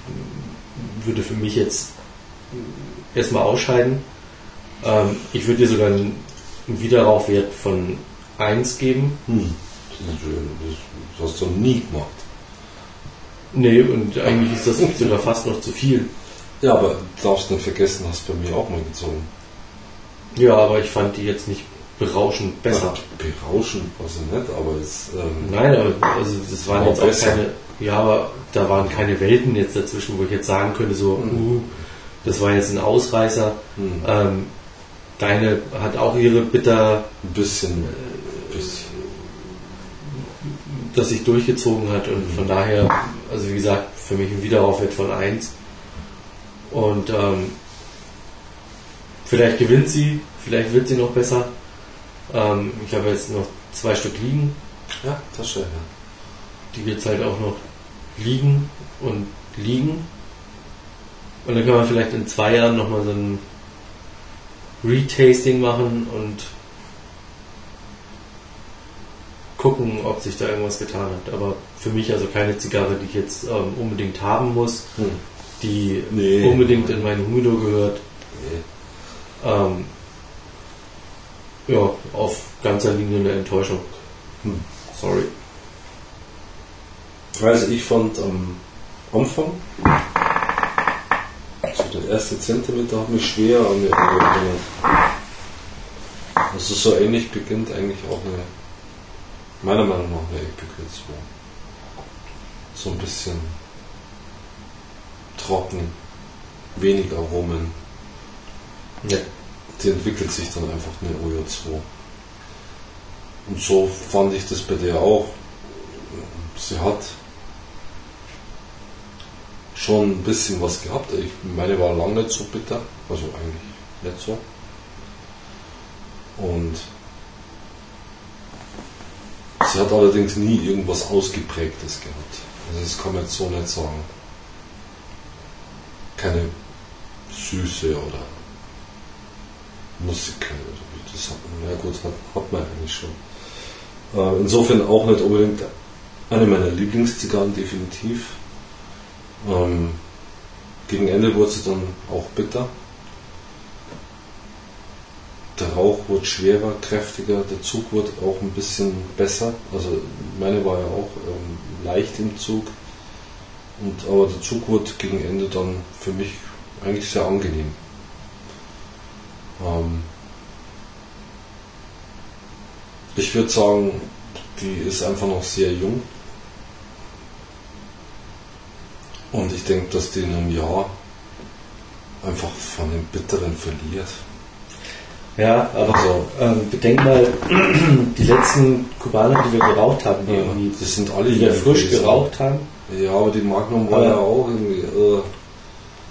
S1: würde für mich jetzt erstmal ausscheiden. Ähm, ich würde ihr sogar einen Wiederaufwert von 1 geben.
S2: Hm. Das ist schön. Das hast du noch nie gemacht.
S1: Nee, und eigentlich ist das sogar fast noch zu viel.
S2: Ja, aber du darfst nicht vergessen, hast bei mir auch mal gezogen.
S1: Ja, aber ich fand die jetzt nicht berauschend besser.
S2: Ja, berauschend, also nicht, aber es. Ähm,
S1: Nein, aber also das waren
S2: War
S1: jetzt auch
S2: besser.
S1: keine, ja, aber da waren keine Welten jetzt dazwischen, wo ich jetzt sagen könnte, so,
S2: Mhm.
S1: uh, das war jetzt ein Ausreißer.
S2: hm,
S1: Ähm, deine hat auch ihre Bitter,
S2: ein bisschen. Bisschen
S1: das sich durchgezogen hat und von daher, also wie gesagt, für mich ein Wiederaufwert von 1. Und ähm, vielleicht gewinnt sie, vielleicht wird sie noch besser. Ähm, ich habe jetzt noch zwei Stück liegen,
S2: ja, das schon, ja.
S1: die jetzt halt auch noch liegen und liegen. Und dann kann man vielleicht in zwei Jahren nochmal so ein Retasting machen und gucken, ob sich da irgendwas getan hat. Aber für mich also keine Zigarre, die ich jetzt ähm, unbedingt haben muss,
S2: Hm.
S1: die
S2: Nee.
S1: unbedingt in meinen Humidor gehört.
S2: Nee.
S1: Ähm, ja, auf ganzer Linie eine Enttäuschung.
S2: Hm.
S1: Sorry.
S2: Also ich fand am Anfang, so der erste Zentimeter hat mich schwer an erinnert. Also so ähnlich beginnt eigentlich auch eine, meiner Meinung nach eine Epicure 2. So ein bisschen trocken, wenig Aromen.
S1: Ja.
S2: Die entwickelt sich dann einfach eine Ojo 2. Und so fand ich das bei der auch. Sie hat schon ein bisschen was gehabt. Ich meine war lange nicht so bitter. Also eigentlich nicht so. Und sie hat allerdings nie irgendwas Ausgeprägtes gehabt. Also das kann man jetzt so nicht sagen. Keine Süße oder Musik. Das hat, na gut, hat, hat man eigentlich schon. Äh, insofern auch nicht unbedingt eine meiner Lieblingszigarren, definitiv. Ähm, gegen Ende wurde sie dann auch bitter. Der Rauch wurde schwerer, kräftiger, der Zug wurde auch ein bisschen besser. Also meine war ja auch ähm, leicht im Zug. Und, aber der Zug wurde gegen Ende dann für mich eigentlich sehr angenehm. Ähm, ich würde sagen, die ist einfach noch sehr jung. Und ich denke, dass die in einem Jahr einfach von dem Bitteren verliert.
S1: Ja, aber
S2: Also-
S1: ähm, bedenk mal, die letzten Kubaner, die wir geraucht haben, die,
S2: Ja,
S1: irgendwie,
S2: das sind alle
S1: die wir frisch geraucht haben.
S2: Ja, aber die Magnum war ja auch irgendwie. Äh,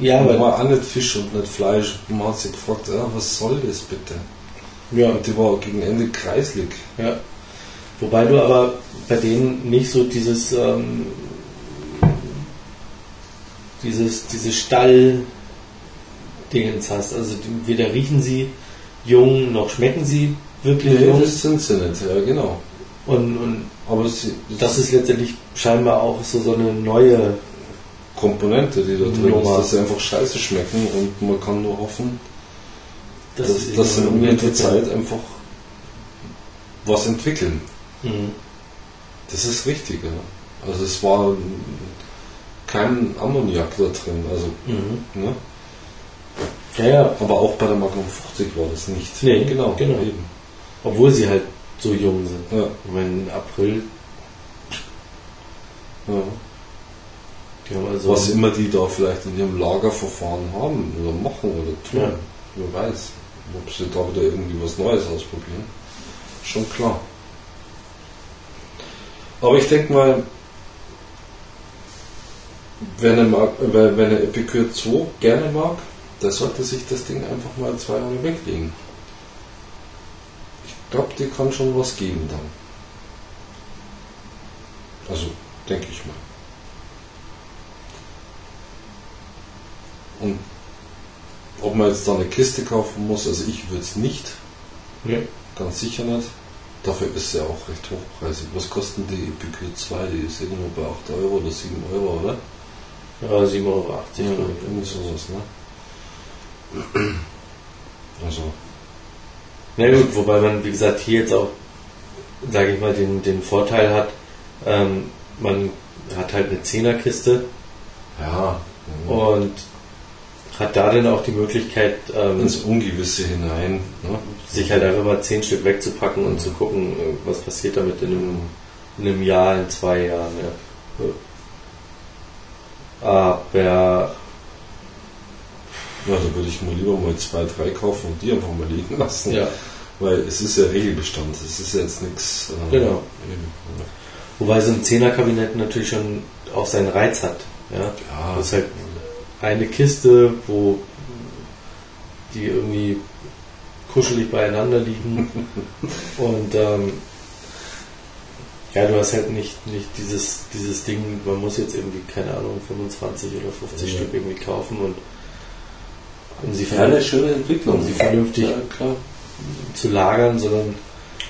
S1: Ja,
S2: die
S1: aber,
S2: war auch nicht Fisch und nicht Fleisch. Man hat sich gefragt, ja, was soll das bitte?
S1: ja,
S2: Und die war gegen Ende kreislig.
S1: ja. Wobei du aber bei denen nicht so dieses, ähm, dieses, dieses Stall-Dingens hast. Also weder riechen sie jung, noch schmecken sie wirklich
S2: Nee,
S1: jung.
S2: das sind sie nicht, ja genau.
S1: Und, und
S2: Aber sie,
S1: das ist letztendlich scheinbar auch so, so eine neue
S2: Komponente, die da drin
S1: Nummer.
S2: ist, dass sie einfach scheiße schmecken und man kann nur hoffen,
S1: Das
S2: dass, dass sie mit der. Zeit einfach was entwickeln.
S1: Mhm.
S2: Das ist wichtig, ja. Also es war kein Ammoniak da drin, also,
S1: Mhm.
S2: ne?
S1: Ja, ja.
S2: Aber auch bei der Magnum 50 war das nicht.
S1: Nee,
S2: genau,
S1: genau.
S2: Eben.
S1: Obwohl sie halt so jung sind.
S2: Ja,
S1: Ich meine, April,
S2: ja.
S1: also.
S2: Was immer die da vielleicht in ihrem Lagerverfahren haben oder machen oder tun.
S1: Ja.
S2: Wer weiß, ob sie da wieder irgendwie was Neues ausprobieren. Schon klar. Aber ich denke mal, wer eine Epicure 2 gerne mag, der sollte sich das Ding einfach mal zwei Jahre weglegen. Ich glaube, die kann schon was geben dann. Also, denke ich mal. Und ob man jetzt da eine Kiste kaufen muss, also ich würde es nicht,
S1: Ja.
S2: ganz sicher nicht. Dafür ist sie auch recht hochpreisig. Was kosten die Epicure 2? Die ist irgendwo bei 8 Euro oder 7 Euro, oder?
S1: Ja, 7,80 Euro.
S2: Ja, irgendwie sowas, ne? Also,
S1: Na gut, wobei man, wie gesagt, hier jetzt auch, sage ich mal, den, den Vorteil hat, ähm, man hat halt eine Zehnerkiste
S2: ja,
S1: und hat da dann auch die Möglichkeit, ähm,
S2: ins Ungewisse hinein. Ne?
S1: sich halt einfach mal zehn Stück wegzupacken und zu gucken, äh, was passiert damit in einem, in einem Jahr, in zwei Jahren. Ja. Aber
S2: Ja, da würde ich mir lieber mal zwei, drei kaufen und die einfach mal liegen lassen.
S1: ja,
S2: Weil es ist ja Regelbestand, es ist jetzt nichts. Äh,
S1: Genau.
S2: eben,
S1: wobei so ein Zehnerkabinett natürlich schon auch seinen Reiz hat. Ja.
S2: Ja,
S1: Das ist halt eine Kiste, wo die irgendwie kuschelig beieinander liegen. Und ähm, ja, du hast halt nicht, nicht dieses, dieses Ding, man muss jetzt irgendwie, keine Ahnung, 25 oder 50
S2: Ja.
S1: Stück irgendwie kaufen und um sie,
S2: ja, eine schöne Entwicklung.
S1: um sie vernünftig
S2: Ja,
S1: zu lagern, sondern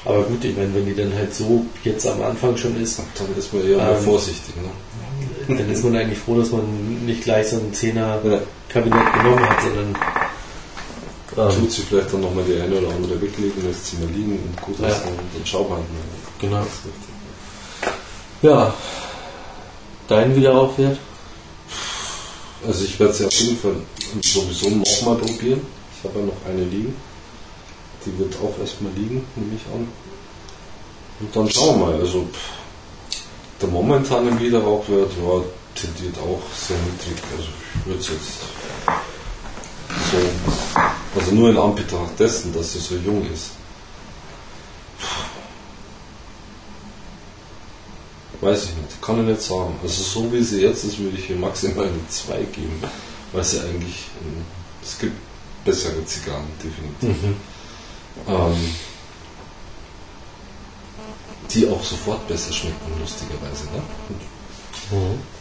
S1: aber gut, ich meine, wenn die dann halt so jetzt am Anfang schon ist,
S2: Dann ist man eher mal
S1: Ähm,
S2: vorsichtig. Ne?
S1: dann ist man eigentlich froh, dass man nicht gleich so ein Zehner
S2: Ja.
S1: Genommen hat, sondern ähm,
S2: Tut sie vielleicht dann nochmal die eine oder andere weglegen, lässt sie mal liegen und gut
S1: Ja.
S2: ist, und dann schaut man halt mal.
S1: genau. Ja. Dein Wiederaufwert?
S2: Also ich werde es ja auf jeden Fall sowieso noch mal probieren. Ich habe ja noch eine liegen. Die wird auch erstmal liegen, nehme ich an. Und dann schauen wir mal. Also pff, der momentane Wiederrauchwert ja, tendiert auch sehr niedrig. Also ich würde es jetzt so, also nur in Anbetracht dessen, dass sie so jung ist. Weiß ich nicht, kann ich nicht sagen. Also so wie sie jetzt ist, würde ich ihr maximal eine 2 geben, weil sie eigentlich, ähm, es gibt bessere Zigarren, definitiv.
S1: Mhm.
S2: Ähm, die auch sofort besser schmecken, lustigerweise. Ne?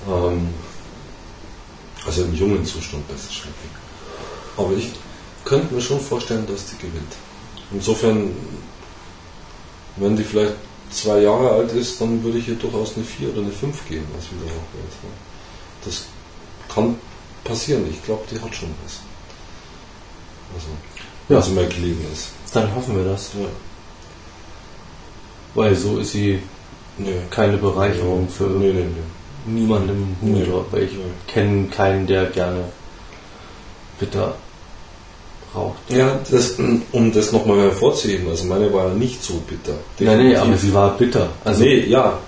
S2: Ähm, also im jungen Zustand besser schmecken. Aber ich könnte mir schon vorstellen, dass die gewinnt. Insofern, wenn die vielleicht zwei Jahre alt ist, dann würde ich ihr durchaus eine 4 oder eine 5 geben als Wiederrauchwert. ne? Das kann passieren. Ich glaube, die hat schon was. Also, wenn
S1: Ja.
S2: sie mal gelegen ist.
S1: Dann hoffen wir das.
S2: Ja.
S1: Weil so ist sie
S2: Nee.
S1: keine Bereicherung für
S2: Nee, nee,
S1: im
S2: Nee.
S1: Humidor, weil ich kenne keinen, der gerne bitter raucht.
S2: Ja, das, um das nochmal hervorzuheben, also meine war ja nicht so bitter.
S1: Nein, nee, aber
S2: Definitiv.
S1: sie war bitter. Also
S2: nee, ja.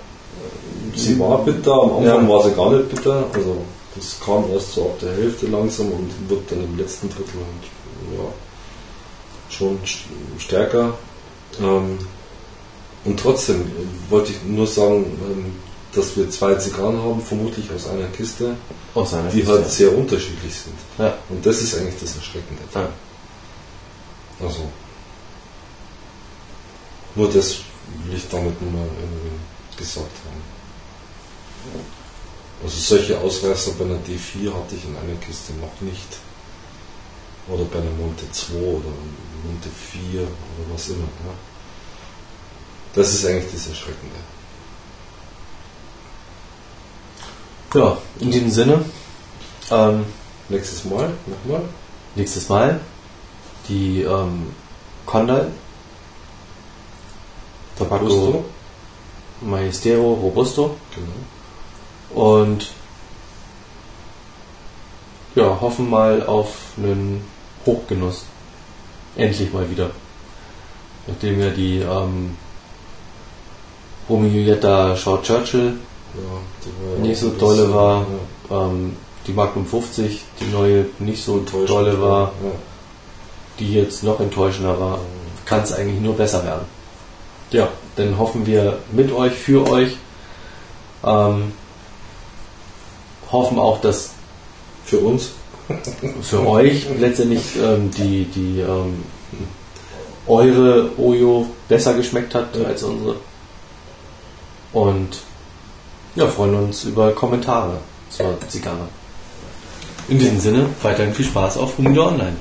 S2: Sie war bitter, am Anfang
S1: Ja.
S2: war sie gar nicht bitter. Also das kam erst so ab der Hälfte langsam und wird dann im letzten Drittel ja, schon st- stärker. Ähm, und trotzdem äh, wollte ich nur sagen, ähm, dass wir zwei Zigarren haben, vermutlich aus einer Kiste,
S1: aus seiner
S2: die
S1: Sicht,
S2: halt sehr unterschiedlich sind.
S1: Ja.
S2: Und das ist eigentlich das Erschreckende.
S1: Ja.
S2: Also. Nur das will ich damit nur mal irgendwie gesagt haben. Also solche Ausreißer bei einer D4 hatte ich in einer Kiste noch nicht. Oder bei einer Monte 2 oder Monte 4 oder was immer. Ja. Das ist eigentlich das Erschreckende.
S1: ja, in diesem Sinne, ähm,
S2: Nächstes Mal, nochmal.
S1: nächstes Mal die ähm, Condal Tabacco
S2: Gusto.
S1: Maestero Robusto
S2: Genau.
S1: Und ja, hoffen mal auf einen Hochgenuss. Endlich mal wieder. Nachdem ja die ähm, Romeo Julietta Short Churchill
S2: Ja,
S1: nicht so dolle
S2: bisschen,
S1: war,
S2: ja,
S1: ähm, die Magnum 50, die neue nicht so dolle war,
S2: Ja.
S1: die jetzt noch enttäuschender war, kann es eigentlich nur besser werden. Ja, dann hoffen wir mit euch, für euch, ähm, hoffen auch, dass
S2: Für uns
S1: für euch letztendlich ähm, die, die ähm, eure Oyo besser geschmeckt hat als unsere. Und ja, freuen uns über Kommentare zur Zigarre. In diesem Sinne, weiterhin viel Spaß auf Humidor Online.